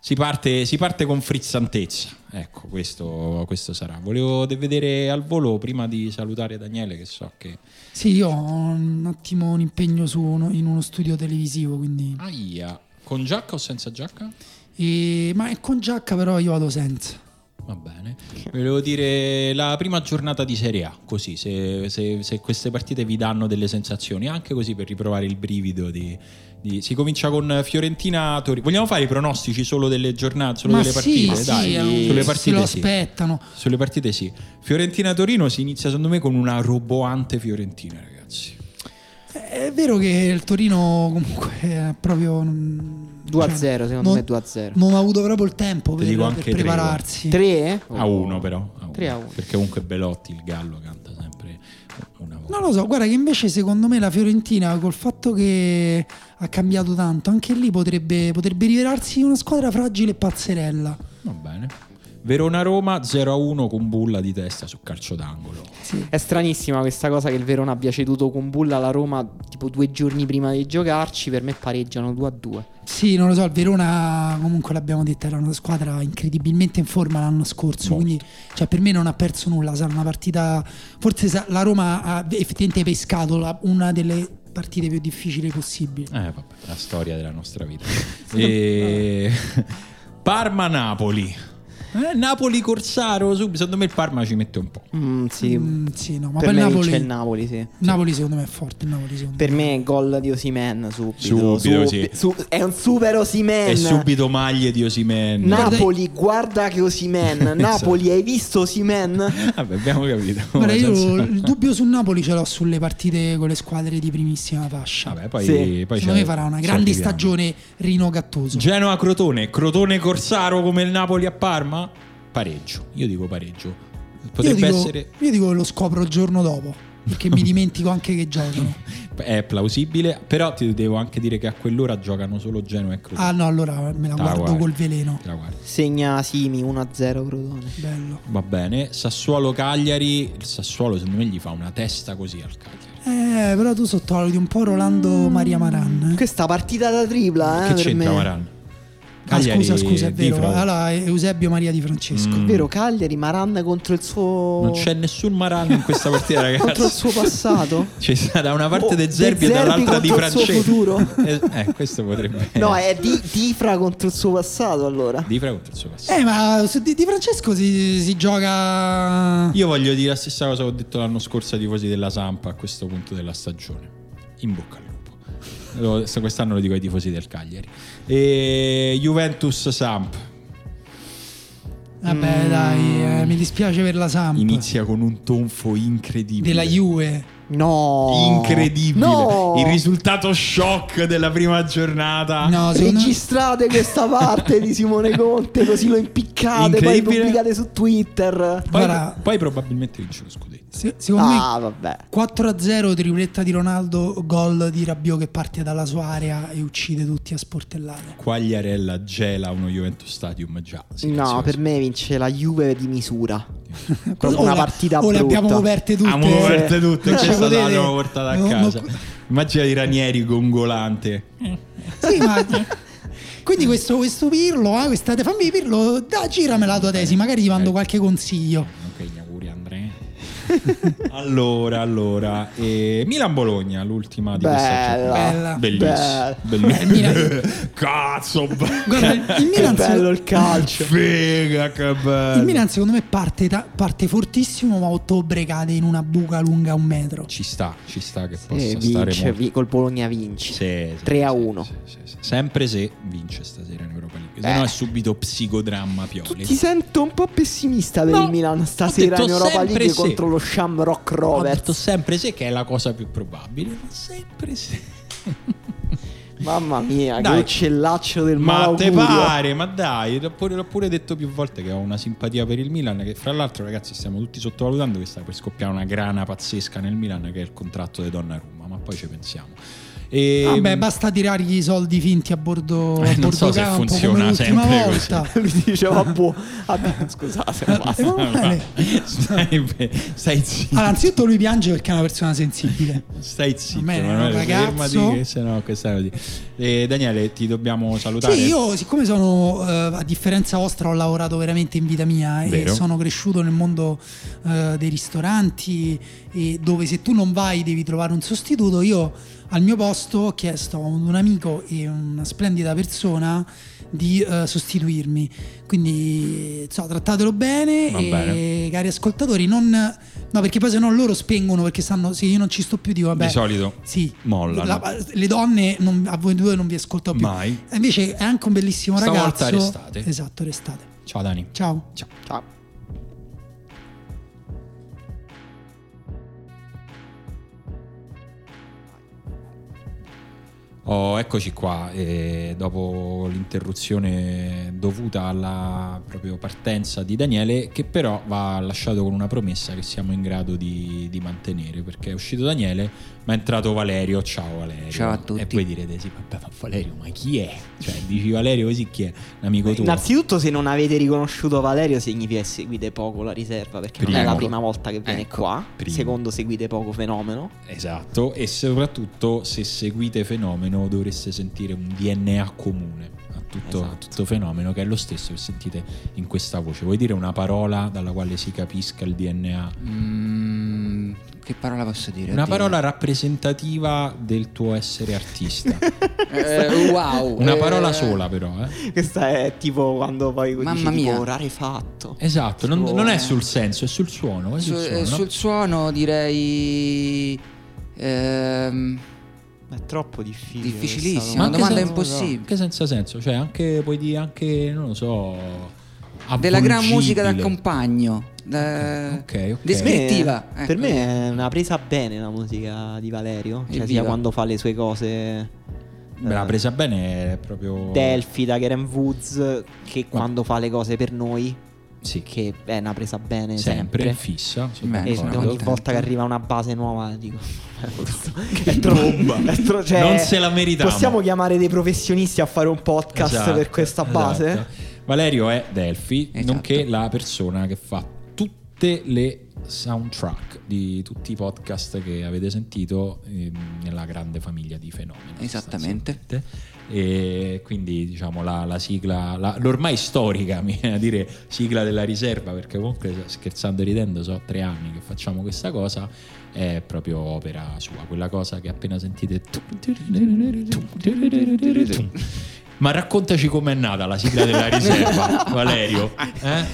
si parte, si parte con frizzantezza. Ecco, questo, questo sarà. Volevo de- vedere al volo prima di salutare Daniele, che so che... Sì, io ho un attimo un impegno su uno- in uno studio televisivo, quindi... Aia, con giacca o senza giacca? E- ma è con giacca però io vado senza. Va bene. Volevo dire la prima giornata di Serie A, così, se, se- se queste partite vi danno delle sensazioni, anche così per riprovare il brivido di... di- Si comincia con Fiorentina Torino. Vogliamo fare i pronostici solo delle giornate, solo Ma delle sì, partite? sì, Dai, un- sulle partite lo sì. aspettano. Sulle partite sì. Fiorentina-Torino si inizia secondo me con una roboante Fiorentina, ragazzi. È vero che il Torino comunque è proprio... non- 2-0, cioè, secondo non- me 2-0. Non ha avuto proprio il tempo Ti per, per prepararsi. 3? A uno però. a uno. 3 a 1. Perché comunque Belotti, il gallo, canta sempre una volta. Non lo so, guarda che invece secondo me la Fiorentina col fatto che ha cambiato tanto, anche lì potrebbe, potrebbe rivelarsi una squadra fragile e pazzerella. Va bene. Verona-Roma 0-1 con bulla di testa su calcio d'angolo. È stranissima questa cosa che il Verona abbia ceduto con Bulla alla Roma tipo due giorni prima di giocarci. Per me pareggiano 2-2. Sì, non lo so, il Verona comunque l'abbiamo detto era una squadra incredibilmente in forma l'anno scorso, Molto. quindi cioè, per me non ha perso nulla, sarà una partita forse la Roma ha effettivamente pescato una delle partite più difficili possibili. Eh, vabbè, la storia della nostra vita. e... Parma-Napoli. Eh, Napoli-Corsaro, subito. secondo me il Parma ci mette un po'. Mm, sì. Mm, sì, no, ma per poi me il vince Napoli, il Napoli, sì. Napoli secondo me è forte, il Napoli secondo Per me gol di Osimen subito. Subito, Subi- sì. su- è un super Osimen. E subito maglie di Osimen. Napoli, guarda che Osimen. Napoli, hai visto Osimen? Vabbè, abbiamo capito. Guarda, io Senza- il dubbio sul Napoli ce l'ho sulle partite con le squadre di primissima fascia. Vabbè, poi, Sì. poi Secondo c'è- me farà una grande stagione Rino Gattuso. Genoa-Crotone, Crotone-Corsaro come il Napoli a Parma? Pareggio, io dico pareggio. io, Potrebbe dico, essere... io dico che lo scopro il giorno dopo, perché mi dimentico anche che giocano. È plausibile, però ti devo anche dire che a quell'ora giocano solo Genoa e Crotone. Ah no, allora me la Ah, guardo guarda. col veleno. La. Segna Simi 1-0 Crotone. Bello. Va bene, Sassuolo-Cagliari, il Sassuolo secondo me gli fa una testa così al Cagliari. Eh, però tu sottovaluti un po' Rolando Maria Maran. eh. Questa partita da tripla, eh, che c'entra me. Maran? Ah, scusa, scusa, è vero. Allora, Eusebio Maria di Francesco. Mm. Vero, Cagliari, Maran contro il suo... Non c'è nessun Maran in questa partita, ragazzi. contro il suo passato? C'è sta da una parte Oh, De Zerbi e dall'altra di contro il suo Francesco. futuro. Eh, eh, questo potrebbe No, è di, Difra contro il suo passato allora. Difra contro il suo passato. Eh, ma su di, di Francesco si, si gioca. Io voglio dire la stessa cosa che ho detto l'anno scorso ai tifosi della Sampa a questo punto della stagione. In bocca al lupo. Quest'anno lo dico ai tifosi del Cagliari. E Juventus Samp Vabbè, dai, eh, mi dispiace per la Samp. inizia con un tonfo incredibile. Della Juve. No. Incredibile. No. Il risultato shock della prima giornata. No, me- Registrate questa parte di Simone Conte così lo impiccate, poi pubblicate su Twitter. Poi, Guarda- poi probabilmente vince lo scudetto. se- secondo me Ah, vabbè. 4-0 tripletta di Ronaldo, gol di Rabiot che parte dalla sua area e uccide tutti a sportellate. Quagliarella gela uno Juventus Stadium già. No, per me vince la Juve di misura. Proprio una le- partita o le brutta. abbiamo coperte tutte. Abbiamo coperte tutte, Non questa potete- l'abbiamo portata a No, casa. no. Immagina i Ranieri gongolante. Sì, ma quindi questo, questo Pirlo, eh, questa, fammi Pirlo, da, girame la tua tesi, magari ti mando Eh. qualche consiglio. allora, allora, eh, Milan-Bologna, l'ultima di questa Bella. giornata. Bella. Bellissimo. Bella. Eh, Cazzo, Guarda, il Che Milan, bello il calcio. Figa, che bello. il Milan secondo me parte, ta- parte fortissimo, ma a ottobre cade in una buca lunga un metro. Ci sta, ci sta che possa Eh, stare vince, vi- col Bologna vince. Sì, sì, 3 a sì, 1. sì, sì, sì. Sempre se vince stasera in Europa League. Se Eh. no è subito psicodramma Pioli. Ti sento un po' pessimista per No, il Milan stasera in Europa League contro lo Shamrock Ho Rovers. detto sempre se che è la cosa più probabile, ma sempre se. Mamma mia, Dai. che uccellaccio del Ma te pare, ma dai, l'ho pure, l'ho pure detto più volte che ho una simpatia per il Milan. Che fra l'altro, ragazzi, stiamo tutti sottovalutando che sta per scoppiare una grana pazzesca nel Milan, che è il contratto di Donnarumma. Ma poi ci pensiamo. E, Vabbè, basta tirare i soldi finti a bordo, a Eh, non bordo so se campo funziona come l'ultima sempre volta. Lui diceva, boh, vabbè, scusate, basta. Eh, va bene. stai, stai zitto. Allora, anzitutto lui piange perché è una persona sensibile. Stai zitto, bene, Emanuele, ragazzo. che sennò questa è così. Eh, Daniele, ti dobbiamo salutare. Sì, io siccome sono, eh, a differenza vostra, ho lavorato veramente in vita mia Vero. e sono cresciuto nel mondo eh, dei ristoranti e dove se tu non vai devi trovare un sostituto, io al mio posto ho chiesto a un amico e una splendida persona di eh, sostituirmi. Quindi so, trattatelo bene Va e bene. cari ascoltatori, non no, perché poi se no loro spengono perché sanno sì, io non ci sto più, dico vabbè. Di solito sì, mollano. la- le donne non- a voi due non vi ascolto più. Mai. E Invece è anche un bellissimo Stavolta ragazzo. restate. Esatto, restate. Ciao Dani. Ciao. Ciao. Ciao. Oh, eccoci qua, eh, dopo l'interruzione dovuta alla proprio partenza di Daniele, che però va lasciato con una promessa che siamo in grado di, di mantenere, perché è uscito Daniele, ma è entrato Valerio. Ciao Valerio. Ciao a tutti. E poi direte, sì, vabbè, ma Valerio, ma chi è? Cioè, dici Valerio così chi è? L'amico tuo? Innanzitutto, se non avete riconosciuto Valerio, significa che seguite poco la riserva. Perché non è Primo. la prima volta che viene Ecco, qua. primo. Secondo, seguite poco fenomeno. Esatto, e soprattutto se seguite fenomeno dovreste sentire un DNA comune a tutto, a Esatto. tutto fenomeno, che è lo stesso che sentite in questa voce. Vuoi dire una parola dalla quale si capisca il DNA? Mm, che parola posso dire? Una Oddio. parola rappresentativa del tuo essere artista. Eh, wow. Una eh, parola sola però, eh? Questa è tipo quando poi Mamma dici, tipo, mia. rarefatto. Esatto, non, Tipo, non è eh. sul senso, è sul suono. È Su- sul eh, suono, no? sul suono direi... ehm, È troppo difficile. Difficilissimo, questa una anche domanda senza- impossibile. Anche senza senso, cioè anche puoi dire anche, non lo so, della gran musica d'accompagno. da- Ok, ok. Descrittiva. Per me, ecco. per me è una presa bene la musica di Valerio. Cioè, sia quando fa le sue cose. Me l'ha eh, presa bene è proprio... Delphi da Karen Woods. Che quando fa le cose per noi. Sì, Che è una presa bene sempre, sempre. fissa. Beh, E ogni volta che arriva una base nuova dico è troppo, è tro- cioè, Non se la meritava. Possiamo chiamare dei professionisti a fare un podcast Esatto, per questa base? esatto. Valerio è Delphi, Esatto. nonché la persona che fa tutte le soundtrack di tutti i podcast che avete sentito ehm, nella grande famiglia di fenomeni. Esattamente. E quindi diciamo la, la sigla, la- l'ormai storica, mi viene a dire sigla della riserva, perché comunque scherzando e ridendo so tre anni che facciamo questa cosa, è proprio opera sua, quella cosa che appena sentite... Ma raccontaci com'è nata la sigla della riserva, Valerio. Eh?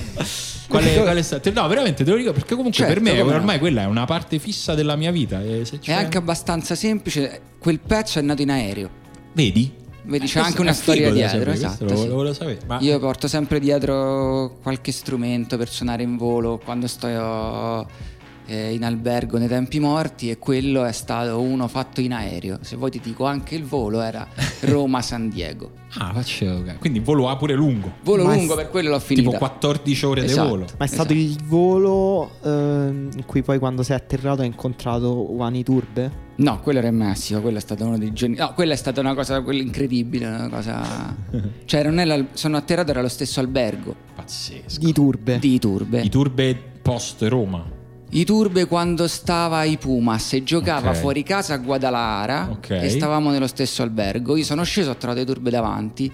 Quale, quale è stata? No, veramente te lo dico perché comunque Certo, per me no. ormai quella è una parte fissa della mia vita. E È anche abbastanza semplice. Quel pezzo è nato in aereo. Vedi? Vedi, Eh, c'è anche una storia dietro. esatto, lo, sì. lo volevo sapere. Ma Io porto sempre dietro qualche strumento per suonare in volo quando sto eh, in albergo nei tempi morti e quello è stato uno fatto in aereo. Se vuoi ti dico anche il volo era Roma-San Diego. Ah, faccio. Quindi volo A pure lungo. Volo Ma lungo è- per quello l'ho finito. Tipo 14 ore Esatto. di volo. Ma è stato Esatto. il volo ehm, in cui poi quando sei atterrato hai incontrato Wani Turbe? No, quello era in Messico, quello è stato uno dei giorni. No, quella è stata una cosa quella incredibile, una cosa. cioè, non è l'al- sono atterrato, era lo stesso albergo Pazzesco. Di Turbe. di Turbe. I turbe post Roma. I Turbe quando stava ai Pumas e giocava Ok. fuori casa a Guadalajara Ok. e stavamo nello stesso albergo. Io sono sceso, ho trovato i Turbe davanti.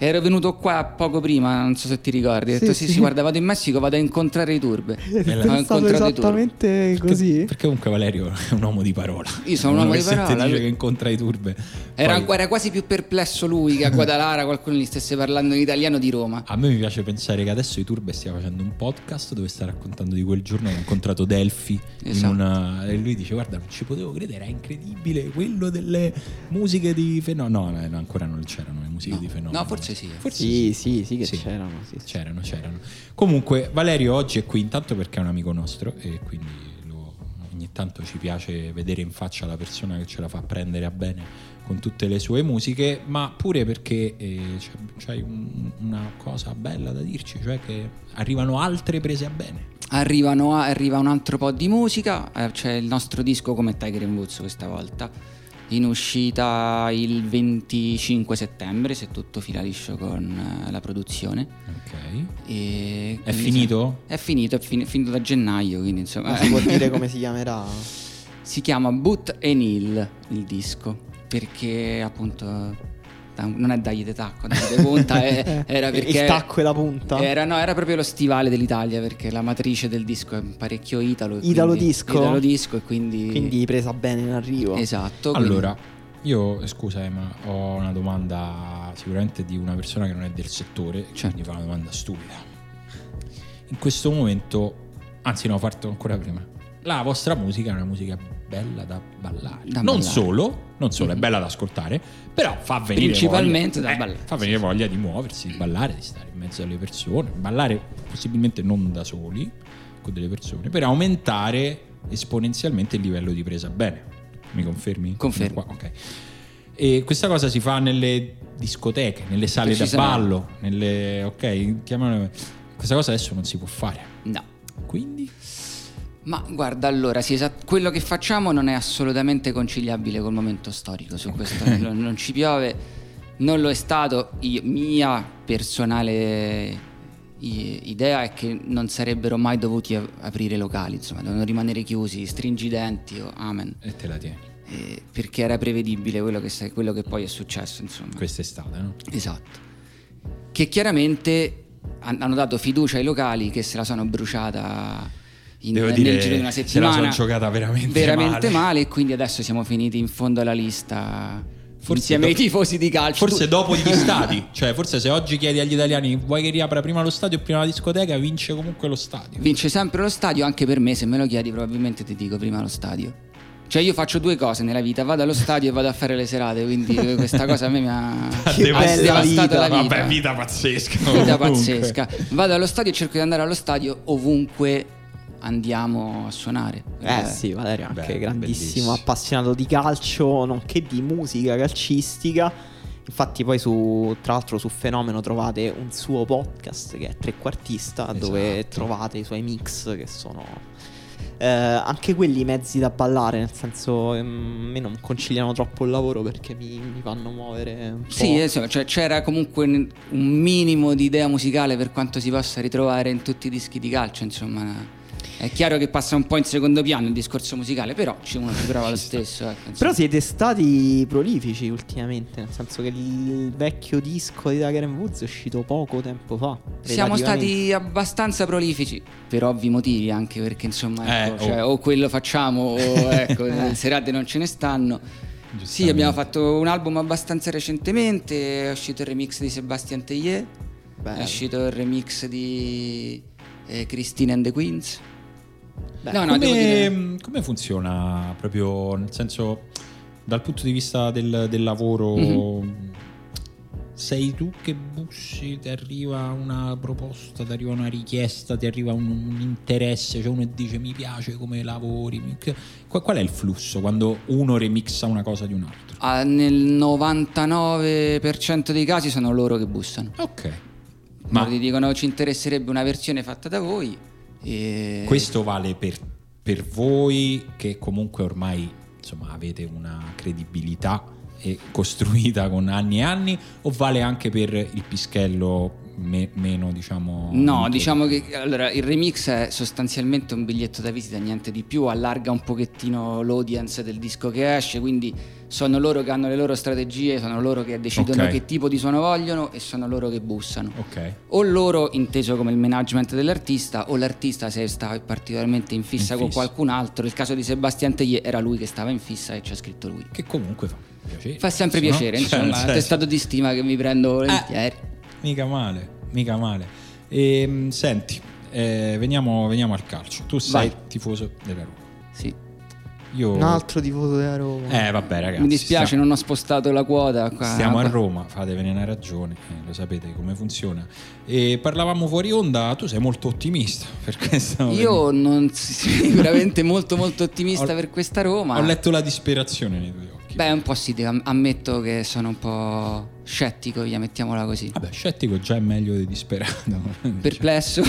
Ero venuto qua poco prima, non so se ti ricordi. Ho detto sì, sì, sì. guarda, vado in Messico, vado a incontrare i Turbe. È Ho incontrato i Turbe. esattamente così? Perché comunque Valerio è un uomo di parola. Io sono un uomo di parola, dice lui- che incontra i turbe. Era, Poi- era quasi più perplesso lui che a Guadalajara qualcuno gli stesse parlando in italiano di Roma. A me mi piace pensare che adesso i Turbe stia facendo un podcast dove sta raccontando di quel giorno che ha incontrato Delphi in Esatto. una- e lui dice guarda non ci potevo credere, era incredibile quello delle musiche di Fenomeno. No, no, ancora non c'erano le musiche No. di Fenomeno. No, forse sì. Forse Sì, sì, sì che Sì. c'erano. sì, sì. C'erano, c'erano. Comunque, Valerio oggi è qui intanto perché è un amico nostro e quindi lo- ogni tanto ci piace vedere in faccia la persona che ce la fa prendere a bene con tutte le sue musiche, ma pure perché eh, c'è- c'hai un- una cosa bella da dirci, cioè che arrivano altre prese a bene. Arrivano, arriva un altro po' di musica, eh, c'è il nostro disco come Tiger in Woods questa volta, in uscita il 25 settembre, se tutto fila liscio con eh, la produzione. Ok. E È finito? È finito, è fini- finito da gennaio, quindi insomma... Ma si può dire come si chiamerà? Si chiama Boot and Hill il disco, perché appunto non è dagli de tacco, dagli de punta, è- era perché... Il tacco e la punta? Era, no, era proprio lo stivale dell'Italia perché la matrice del disco è parecchio italo. Italo quindi- disco? Italo disco e quindi... Quindi presa bene in arrivo. Esatto. quindi- Allora, io scusa, eh, ma ho una domanda sicuramente di una persona che non è del settore, Certo. quindi fa una domanda stupida. In questo momento, anzi, no, parto ancora prima. La vostra musica è una musica bella da ballare. Da non ballare. solo, non solo, è bella da ascoltare, però fa venire Principalmente voglia, da eh, ballare. Fa venire voglia di muoversi, di ballare, di stare in mezzo alle persone, ballare possibilmente non da soli, con delle persone, per aumentare esponenzialmente il livello di presa bene. Mi confermi? Confermo. Ok. E questa cosa si fa nelle discoteche, nelle sale da ballo, nelle... ok, chiamano... Questa cosa adesso non si può fare. No. Quindi? Ma guarda, allora, sì, esat- quello che facciamo non è assolutamente conciliabile col momento storico, su questo non, non ci piove, non lo è stato. Io- mia personale idea è che non sarebbero mai dovuti aprire locali, insomma, dovevano rimanere chiusi, stringi i denti, o amen, E te la tieni. Eh, perché era prevedibile quello che, quello che poi è successo, insomma. Quest'estate, no? Esatto. Che chiaramente han- hanno dato fiducia ai locali che se la sono bruciata in, Devo nel dire, giro di una se la settimana. sono giocata veramente veramente male. male. e quindi adesso siamo finiti in fondo alla lista Forse insieme ai dopo- tifosi di calcio. Forse Tu- dopo gli stadi, cioè forse se oggi chiedi agli italiani vuoi che riapra prima lo stadio o prima la discoteca, vince comunque lo stadio. Vince sempre lo stadio, anche per me, se me lo chiedi probabilmente ti dico prima lo stadio. Cioè io faccio due cose nella vita, vado allo stadio e vado a fare le serate, quindi questa cosa a me mi ha, devastato la vita. Vabbè, vita pazzesca. Vita comunque. pazzesca. Vado allo stadio e cerco di andare allo stadio ovunque andiamo a suonare. Eh sì, Valerio è anche Beh, grandissimo bellissimo. appassionato di calcio, nonché di musica calcistica. Infatti poi su, tra l'altro su Fenomeno trovate un suo podcast che è trequartista, dove Esatto. trovate i suoi mix che sono eh, anche quelli mezzi da ballare, nel senso ehm, a me non conciliano troppo il lavoro perché mi, mi fanno muovere un po'. Sì, insomma, cioè, c'era comunque un un minimo di idea musicale per quanto si possa ritrovare in tutti i dischi di calcio, insomma. È chiaro che passa un po' in secondo piano il discorso musicale, però ci- uno ci prova lo stesso. ecco. Però siete stati prolifici ultimamente, nel senso che il vecchio disco di Tiger Woods è uscito poco tempo fa. Siamo stati abbastanza prolifici per ovvi motivi, anche perché insomma ecco, Eh, cioè, oh. o quello facciamo o ecco, le serate non ce ne stanno. Sì, abbiamo fatto un album abbastanza recentemente, è uscito il remix di Sebastian Tellier, Bello. è uscito il remix di eh, Christine and the Queens. Beh, no, no, come, come funziona proprio nel senso dal punto di vista del, del lavoro? Mhm. Sei tu che bussi, ti arriva una proposta, ti arriva una richiesta, ti arriva un, un interesse, cioè uno dice mi piace come lavori. Qual, qual è il flusso quando uno remixa una cosa di un altro? Ah, nel 99% dei casi sono loro che bussano. Ok. Ma Ma ti dicono ci interesserebbe una versione fatta da voi. E... questo vale per, per voi che comunque ormai insomma, avete una credibilità costruita con anni e anni o vale anche per il pischello me- meno diciamo No, diciamo che allora, il remix è sostanzialmente un biglietto da visita, niente di più, allarga un pochettino l'audience del disco che esce, quindi sono loro che hanno le loro strategie, sono loro che decidono Ok. che tipo di suono vogliono e sono loro che bussano. ok O loro, inteso come il management dell'artista, o l'artista se sta particolarmente in fissa In con fissa. qualcun altro. Il caso di Sebastian Tellier era lui che stava in fissa e ci ha scritto lui. che comunque fa piacere Fa sempre no? piacere, Cioè, insomma, nel è un senso- testato di stima che mi prendo volentieri. mica male mica male Ehm, senti eh, veniamo, veniamo al calcio tu sei Vai. tifoso della Roma Sì. Io Un altro tifoso della Roma. eh vabbè ragazzi Mi dispiace, stiamo- non ho spostato la quota. Qua, Stiamo a. Roma, fatevene una ragione, eh, lo sapete come funziona. E parlavamo fuori onda, tu sei molto ottimista per questo. Io non sicuramente molto molto ottimista Ho- per questa Roma. Ho letto la disperazione nei tuoi occhi. Beh, un po' sì, ammetto che sono un po' scettico, via, mettiamola così. Vabbè, scettico già è meglio di disperato. Perplesso.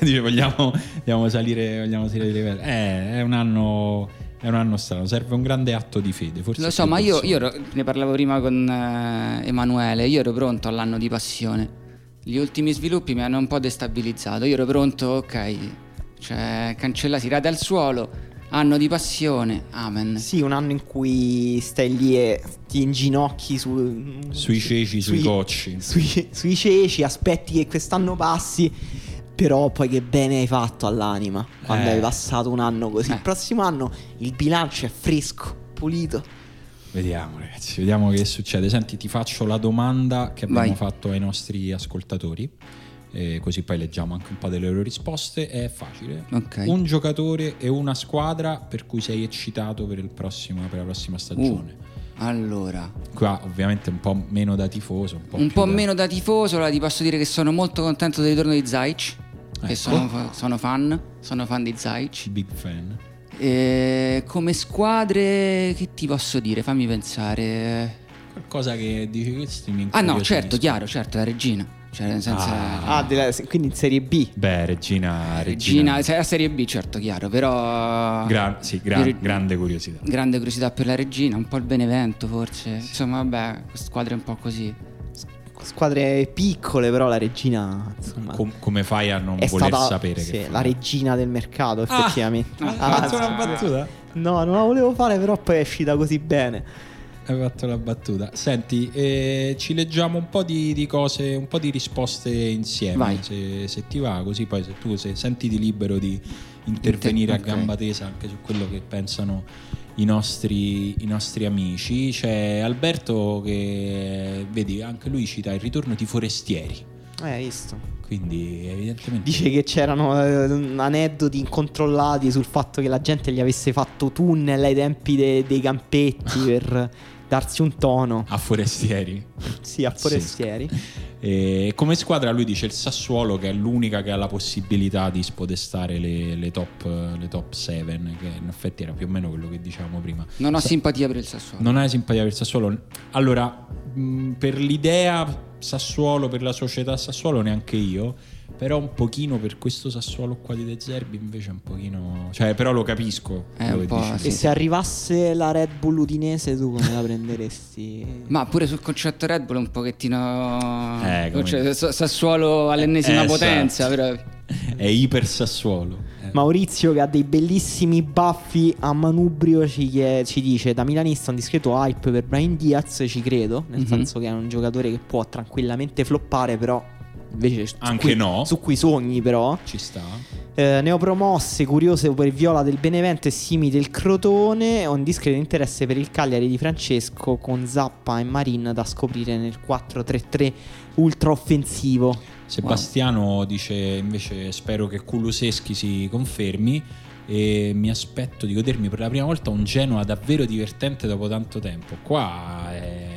Dice, vogliamo, vogliamo salire, vogliamo salire di livello. Eh, è un anno. È un anno strano, serve un grande atto di fede. Forse Lo so, ma io, io ero- ne parlavo prima con eh, Emanuele, io ero pronto all'anno di passione. Gli ultimi sviluppi mi hanno un po' destabilizzato. Io ero pronto, ok, cioè cancella, si rade al suolo, anno di passione, amen. Sì, un anno in cui stai lì e ti inginocchi su, Sui ceci, sui cocci. Sui, sui ceci, aspetti che quest'anno passi. Però poi che bene hai fatto all'anima quando Eh. hai passato un anno così. Eh. Il prossimo anno il bilancio è fresco, pulito. Vediamo ragazzi, vediamo che succede. Senti, ti faccio la domanda che abbiamo Vai. fatto ai nostri ascoltatori, eh, così poi leggiamo anche un po' delle loro risposte. È facile. Ok. Un giocatore e una squadra per cui sei eccitato per, il prossimo- per la prossima stagione. Allora, Qua ovviamente un po' meno da tifoso, un po', un po' da- meno da tifoso, allora ti posso dire che sono molto contento del ritorno di Zaic, Ecco. che sono, sono fan, sono fan di Zaic. Big fan. E come squadre, che ti posso dire? Fammi pensare. Qualcosa che dici questi mi Ah no, certo, chiaro, certo, la regina. Cioè, nel senso... Ah. Ah, della- quindi in Serie B. Beh, Regina, Regina, Regina, la Serie B, certo, chiaro, però... Gran- sì, gran- Io- grande curiosità. Grande curiosità per la regina, un po' il Benevento forse. Insomma, vabbè, squadre un po' così. Squadre piccole, però la regina, insomma, Com- come fai a non è voler stata sapere sì, che la regina del mercato, Ah! effettivamente. Ah, Ah, fatto una sì. battuta? No, non la volevo fare, però poi è uscita così bene. Hai fatto la battuta. Senti, eh, ci leggiamo un po' di, di cose, un po' di risposte insieme. Se, se ti va, così poi se tu se sentiti libero di intervenire Inter- a gamba tesa anche su quello che pensano i nostri, i nostri amici. C'è Alberto che, vedi, anche lui cita il ritorno di Forestieri. Eh, hai visto. Quindi evidentemente... Dice che c'erano eh, aneddoti incontrollati sul fatto che la gente gli avesse fatto tunnel ai tempi de- dei campetti per darsi un tono. A Forestieri. Sì, a forestieri. E come squadra lui dice il Sassuolo che è l'unica che ha la possibilità di spodestare le, le top, le top 7 che in effetti era più o meno quello che dicevamo prima. Non ho Sa- simpatia per il Sassuolo. non hai simpatia per il Sassuolo? Allora, mh, per l'idea Sassuolo, per la società Sassuolo neanche io, però un pochino per questo Sassuolo qua di De Zerbi invece un pochino... Cioè, però lo capisco. Eh, sì. E se arrivasse la Red Bull udinese, tu come la prenderesti? Ma pure sul concetto Red Bull è un pochettino... Eh, come- cioè, Sa- Sassuolo all'ennesima Eh, potenza, esatto. però... È iper Sassuolo. Eh. Maurizio che ha dei bellissimi baffi a manubrio ci, chie- ci dice da milanista un discreto hype per Brian Diaz ci credo nel Mhm. senso che è un giocatore che può tranquillamente floppare però invece su Anche cui- no. su cui sogni però Ci sta. eh, neopromosse curioso per Viola del Benevento e Simi del Crotone ho un discreto interesse per il Cagliari di Francesco con Zappa e Marin da scoprire nel 4-3-3 ultra offensivo Sebastiano dice invece spero che Kuluseschi si confermi e mi aspetto di godermi per la prima volta un Genoa davvero divertente dopo tanto tempo. Qua è...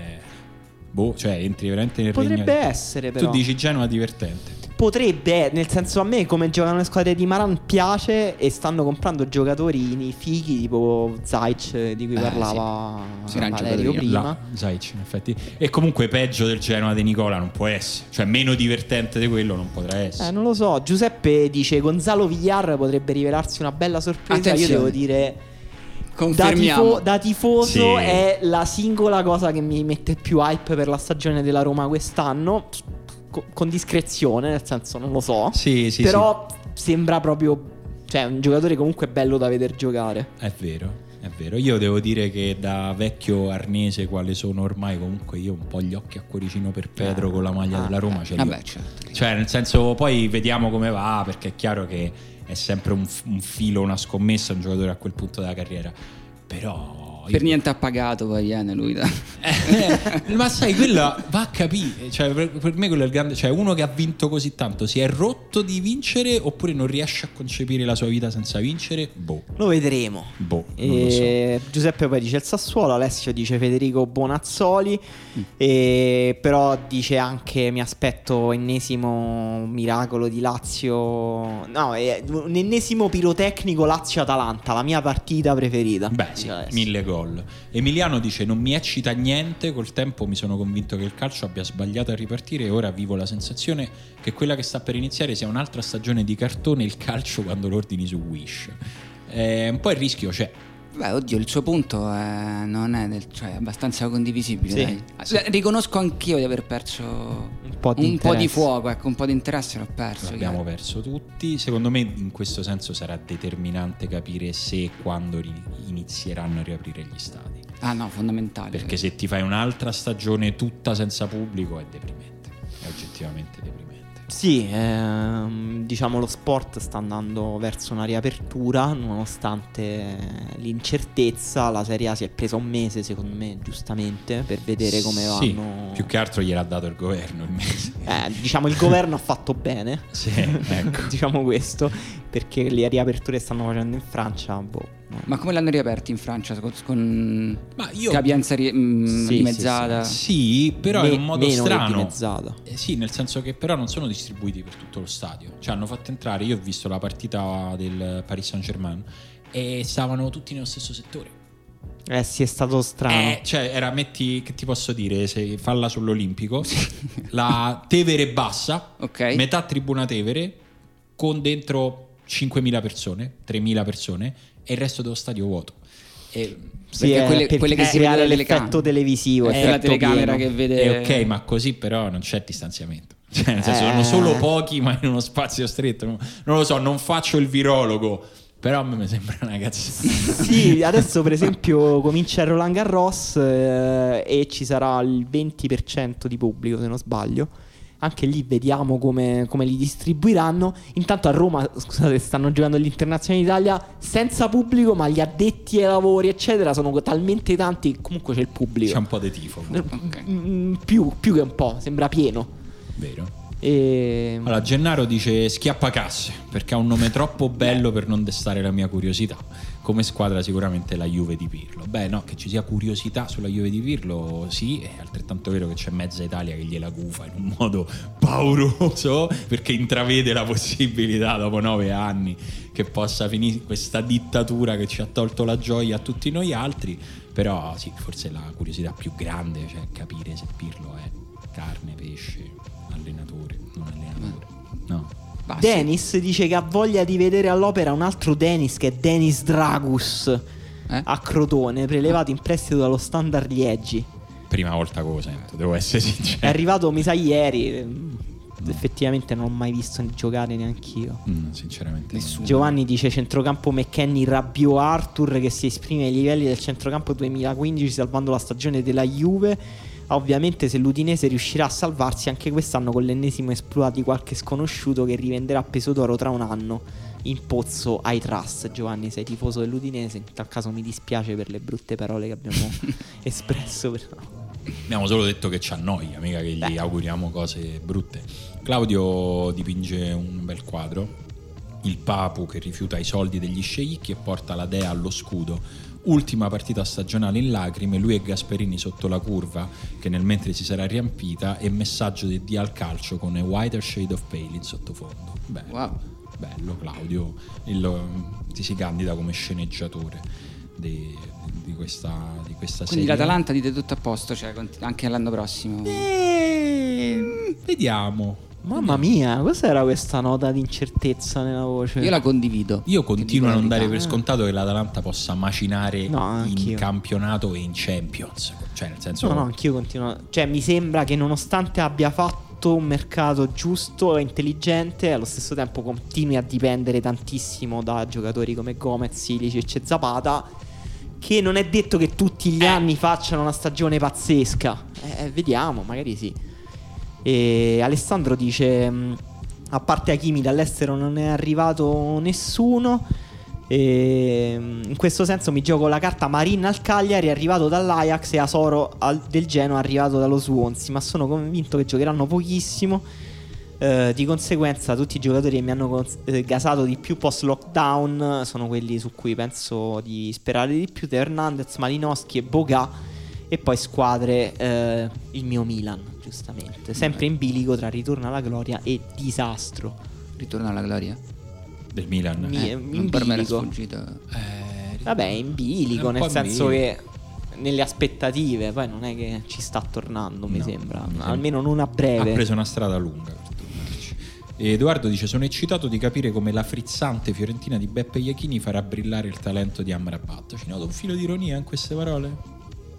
Boh, cioè entri veramente nel potrebbe regno... essere però Tu dici Genoa divertente. Potrebbe, nel senso a me come giocano le squadre di Maran piace e stanno comprando giocatori nei fighi tipo Zaic di cui Eh, parlava sì. Valerio prima. La, Zaic, in effetti. E comunque peggio del Genoa di Nicola non può essere. Cioè meno divertente di quello non potrà essere. Eh, non lo so, Giuseppe dice Gonzalo Villar potrebbe rivelarsi una bella sorpresa. Attenzione. Io devo dire da, Confermiamo. tifo- da tifoso Sì. è la singola cosa che mi mette più hype per la stagione della Roma quest'anno. Co- con discrezione, nel senso non lo so. Sì, sì, Però sembra proprio. Cioè, un giocatore comunque bello da veder giocare. È vero, è vero. Io devo dire che da vecchio arnese, quale sono ormai, comunque io un po' gli occhi a cuoricino per Pedro con la maglia ah, della Roma ce li ho. Vabbè, certo. Cioè, nel senso, poi vediamo come va, perché è chiaro che è sempre un, un filo, una scommessa un giocatore a quel punto della carriera. Però... Per niente ha pagato poi viene lui. da- ma sai, quello va a capire. Cioè, per, per me quello è il grande. Cioè, uno che ha vinto così tanto si è rotto di vincere oppure non riesce a concepire la sua vita senza vincere? Boh, Lo vedremo. boh, non lo so. E Giuseppe poi dice il Sassuolo, Alessio dice Federico Bonazzoli, e però dice anche mi aspetto ennesimo miracolo di Lazio, no, è un ennesimo pirotecnico Lazio-Atalanta, la mia partita preferita. Beh, sì, mille gol. Emiliano dice: Non mi eccita niente. Col tempo mi sono convinto che il calcio abbia sbagliato a ripartire e ora vivo la sensazione che quella che sta per iniziare sia un'altra stagione di cartone. Il calcio quando lo ordini su Wish. Eh, un po' il rischio c'è. Beh, oddio, il suo punto è, non è, del- cioè, è abbastanza condivisibile. Sì. Eh, Riconosco anch'io di aver perso Un po' di un po' di fuoco, ecco, un po' di interesse l'ho perso. L'abbiamo chiaro. perso tutti. Secondo me, in questo senso, sarà determinante capire se e quando ri- inizieranno a riaprire gli stadi. Ah no, fondamentale. Perché se ti fai un'altra stagione tutta senza pubblico è deprimente. È oggettivamente deprimente. Sì, ehm, diciamo lo sport sta andando verso una riapertura nonostante l'incertezza. La Serie A si è presa un mese, secondo me, giustamente, per vedere come Sì, vanno. più che altro gliel'ha dato il governo il mese. Eh, diciamo il governo ha fatto bene. Sì, ecco. diciamo questo, perché le riaperture stanno facendo in Francia, boh. Ma come l'hanno riaperti in Francia? Con, con Ma io capienza ri- mm, Sì, sì, dimezzata? Sì, però Me- in un modo strano. dimezzata. Eh, sì, nel senso che però non sono distribuiti per tutto lo stadio. Cioè hanno fatto entrare, io ho visto la partita del Paris Saint-Germain e stavano tutti nello stesso settore. Eh sì, è stato strano. Eh, cioè era metti che ti posso dire, se falla sull'Olimpico, la Tevere bassa, Ok. metà tribuna Tevere con dentro 5.000 persone, 3.000 persone e il resto dello stadio vuoto. E Sì, perché quelle- per quelle che si dalle l'effetto televisivo, È la telecamera pieno. che vede. È ok, ma così però non c'è distanziamento. Cioè, nel senso, Eh. sono solo pochi, ma in uno spazio stretto. Non, non lo so, non faccio il virologo. Però a me mi sembra una cazzata. Sì, adesso per esempio comincia il Roland Garros eh, e ci sarà il 20% di pubblico se non sbaglio. Anche lì vediamo come, come li distribuiranno. Intanto a Roma, scusate, stanno giocando gli internazionali d'Italia senza pubblico, ma gli addetti ai lavori, eccetera, sono talmente tanti comunque c'è il pubblico. C'è un po' di tifo, Ok. Mm, più, più che un po', sembra pieno. vero? E... Allora, Gennaro dice schiappacasse perché ha un nome troppo bello per non destare la mia curiosità. Come squadra sicuramente la Juve di Pirlo. Beh, no, che ci sia curiosità sulla Juve di Pirlo, sì, è altrettanto vero che c'è mezza Italia che gliela gufa in un modo pauroso perché intravede la possibilità dopo nove anni che possa finire questa dittatura che ci ha tolto la gioia a tutti noi altri. Però sì, forse la curiosità più grande, cioè capire se Pirlo è carne, pesce, allenatore, non allenatore. No. Basta. Dennis dice che ha voglia di vedere all'opera un altro Dennis che è Dennis Dragus Eh? a Crotone, prelevato in prestito dallo Standard Liegi. Prima volta che lo sento, devo essere È sincero. arrivato, mi sa, ieri. ehm, Effettivamente non l'ho mai visto giocare neanch'io. Mm, sinceramente. Nessuno. Giovanni dice centrocampo McKenny Rabbio Arthur che si esprime ai livelli del centrocampo 2015 salvando la stagione della Juve. Ovviamente se l'Udinese riuscirà a salvarsi anche quest'anno con l'ennesimo esploit di qualche sconosciuto che rivenderà peso d'oro tra un anno in pozzo ai trust. Giovanni sei tifoso dell'Udinese, in tal caso mi dispiace per le brutte parole che abbiamo espresso. però- Abbiamo solo detto che ci annoia, mica che gli auguriamo cose brutte. Claudio dipinge un bel quadro. Il Papu che rifiuta i soldi degli sceicchi e porta la dea allo scudo. Ultima partita stagionale in lacrime, lui e Gasperini sotto la curva che nel mentre si sarà riempita e messaggio di Dio al calcio con a whiter shade of pale in sottofondo. Bello, Wow. bello Claudio, Il- ti si candida come sceneggiatore di, di questa, di questa Quindi serie. l'Atalanta dite tutto a posto, cioè anche l'anno prossimo. Eh, Vediamo. Mamma mia, cos'era questa nota di incertezza nella voce? Io la condivido. Io Ti continuo a non dare per scontato che l'Atalanta possa macinare No, in anch'io. campionato e in Champions. Cioè, nel senso, No, no, anch'io continuo. Cioè, mi sembra che nonostante abbia fatto un mercato giusto e intelligente, allo stesso tempo continui a dipendere tantissimo da giocatori come Gomez, Silicic e Zapata. Che non è detto che tutti gli anni facciano una stagione pazzesca. Eh, vediamo, magari sì. E Alessandro dice: mh, A parte Hakimi dall'estero non è arrivato nessuno. E, mh, in questo senso mi gioco la carta Marin al Cagliari arrivato dall'Ajax e Asoro al- del Genoa arrivato dallo Swansea ma sono convinto che giocheranno pochissimo Eh, di conseguenza tutti i giocatori che mi hanno eh, gasato di più post lockdown sono quelli su cui penso di sperare di più Hernandez, Malinowski e Boga e poi squadre eh, il mio Milan giustamente sempre in bilico tra ritorno alla gloria e disastro Ritorno alla gloria. del Milan. Mi- Eh, in non per me sfuggito. Eh, Vabbè, in bilico, nel senso bilico. che nelle aspettative, poi non è che ci sta tornando, mi No, sembra, mi sembra. almeno non a ha breve. preso una strada lunga per tornarci. Edoardo dice: Sono eccitato di capire come la frizzante fiorentina di Beppe Iachini farà brillare il talento di Amrabat. Ci noto un filo di ironia in queste parole?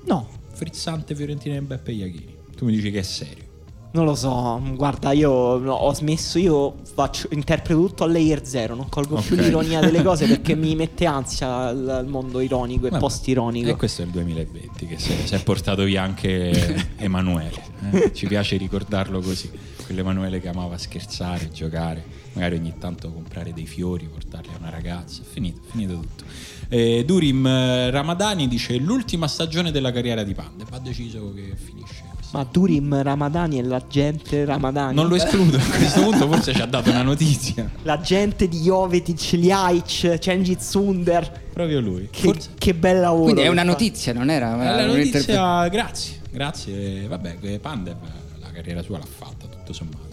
No, Frizzante fiorentina di Beppe Iachini. Tu mi dici che è serio. non lo so, guarda, io ho smesso, io faccio, interpreto tutto a layer zero, non colgo più Ok. l'ironia delle cose perché mi mette ansia il, mondo ironico e Vabbè. post-ironico. E questo è il 2020 che si è, si è portato via anche Emanuele. eh, ci piace ricordarlo così. Quell'Emanuele che amava scherzare, giocare, magari ogni tanto comprare dei fiori, portarli a una ragazza. È finito, è finito tutto. Eh, Durim eh, Ramadani dice l'ultima stagione della carriera di Pande. Va deciso che finisce. Ma Durim Ramadani è l'agente Ramadani. Non lo escludo, a questo punto forse ci ha dato una notizia. L'agente di Jovetic, Ljajic, Cengiz Sunder. Proprio lui. Che, che bel lavoro. Quindi è una notizia, non era È la un interpre- notizia, grazie, grazie. Vabbè, Pandev la carriera sua l'ha fatta, tutto sommato.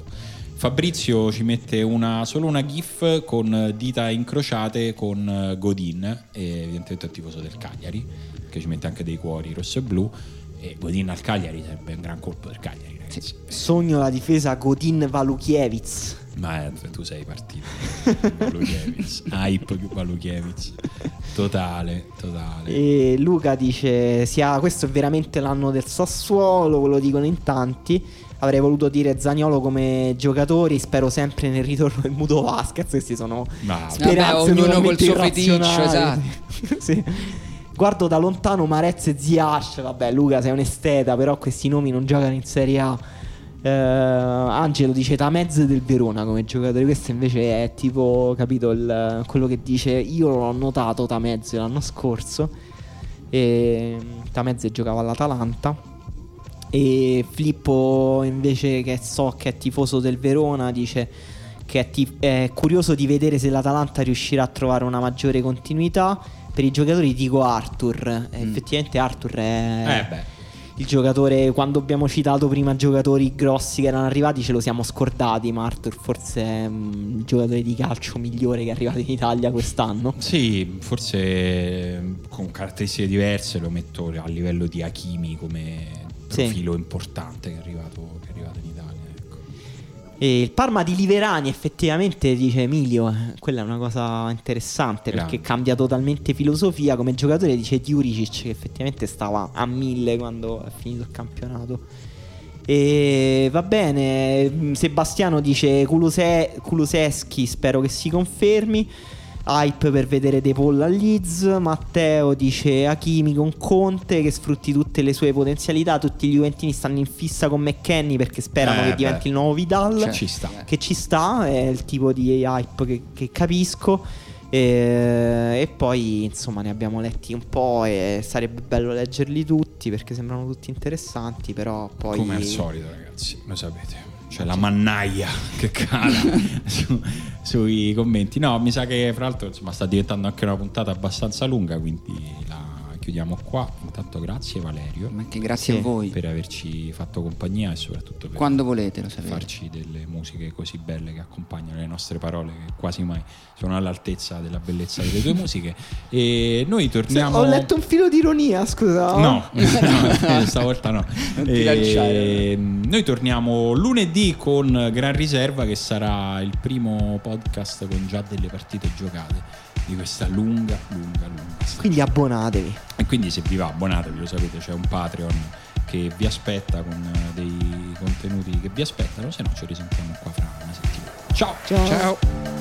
Fabrizio ci mette una, solo una gif con dita incrociate con eh, Godin, evidentemente il tifoso del Cagliari, che ci mette anche dei cuori rosso e blu. E Godin al Cagliari sarebbe un gran colpo del Cagliari, ragazzi. Sogno la difesa Godin Valukiewicz. Ma eh, tu sei partito. Valukiewicz, hype Valukiewicz. Totale, totale. E Luca dice: sia, Questo è veramente l'anno del Sassuolo. Lo dicono in tanti. Avrei voluto dire Zagnolo come giocatori. Spero sempre nel ritorno del Muto Vasquez. Questi sono speranze Vabbè, ognuno col suo feticcio, esatto. Sì. Guardo da lontano Marez e Ziash. Vabbè, Luca, sei un esteta, però questi nomi non giocano in Serie A. Eh, Angelo dice Tamez del Verona come giocatore. Questo invece è tipo, capito, il- quello che dice io l'ho notato Tamez l'anno scorso. E Tamez giocava all'Atalanta. E Filippo invece che so che è tifoso del Verona dice che è, tif- è curioso di vedere se l'Atalanta riuscirà a trovare una maggiore continuità. Per i giocatori dico Arthur. E Effettivamente Arthur è Eh beh. il giocatore. Quando abbiamo citato prima giocatori grossi che erano arrivati, ce lo siamo scordati. Ma Arthur forse è mm, il giocatore di calcio migliore che è arrivato in Italia quest'anno. Sì, forse eh, con caratteristiche diverse lo metto a livello di Hakimi come Sì. profilo importante che è arrivato, che è arrivato in Italia. ecco. E il Parma di Liverani effettivamente dice Emilio, eh, quella è una cosa interessante Grande. perché cambia totalmente filosofia. Come giocatore dice Diuricic che effettivamente stava a mille quando è finito il campionato. E va bene, mm, Sebastiano dice Kuluse- Kuluseschi, spero che si confermi. Hype per vedere De Paul a Leeds. Matteo dice Hakimi con Conte che sfrutti tutte le sue potenzialità. Tutti gli Juventini stanno in fissa con McKenny perché sperano Eh, che beh. diventi il nuovo Vidal Cioè, Ci sta. che ci sta, è il tipo di hype che, che capisco. E, e poi insomma ne abbiamo letti un po' e sarebbe bello leggerli tutti perché sembrano tutti interessanti, però poi... Come al solito, ragazzi, lo sapete. C'è la mannaia che cala su- sui commenti. No, mi sa che fra l'altro insomma, sta diventando anche una puntata abbastanza lunga, quindi la chiudiamo qua. Intanto grazie Valerio Ma che grazie a voi. per averci fatto compagnia e soprattutto per Quando volete, lo sapete. farci delle musiche così belle che accompagnano le nostre parole che quasi mai sono all'altezza della bellezza delle tue musiche e noi torniamo Ho letto un filo di ironia, scusa. No, no, stavolta no. Non ti E, lanciare. noi torniamo lunedì con Gran Riserva che sarà il primo podcast con già delle partite giocate di questa lunga, lunga, lunga stagione. Quindi abbonatevi. E quindi se vi va abbonatevi, lo sapete, c'è un Patreon che vi aspetta con eh, dei contenuti che vi aspettano, se no ci risentiamo qua fra una settimana. Ciao! Ciao. Ciao.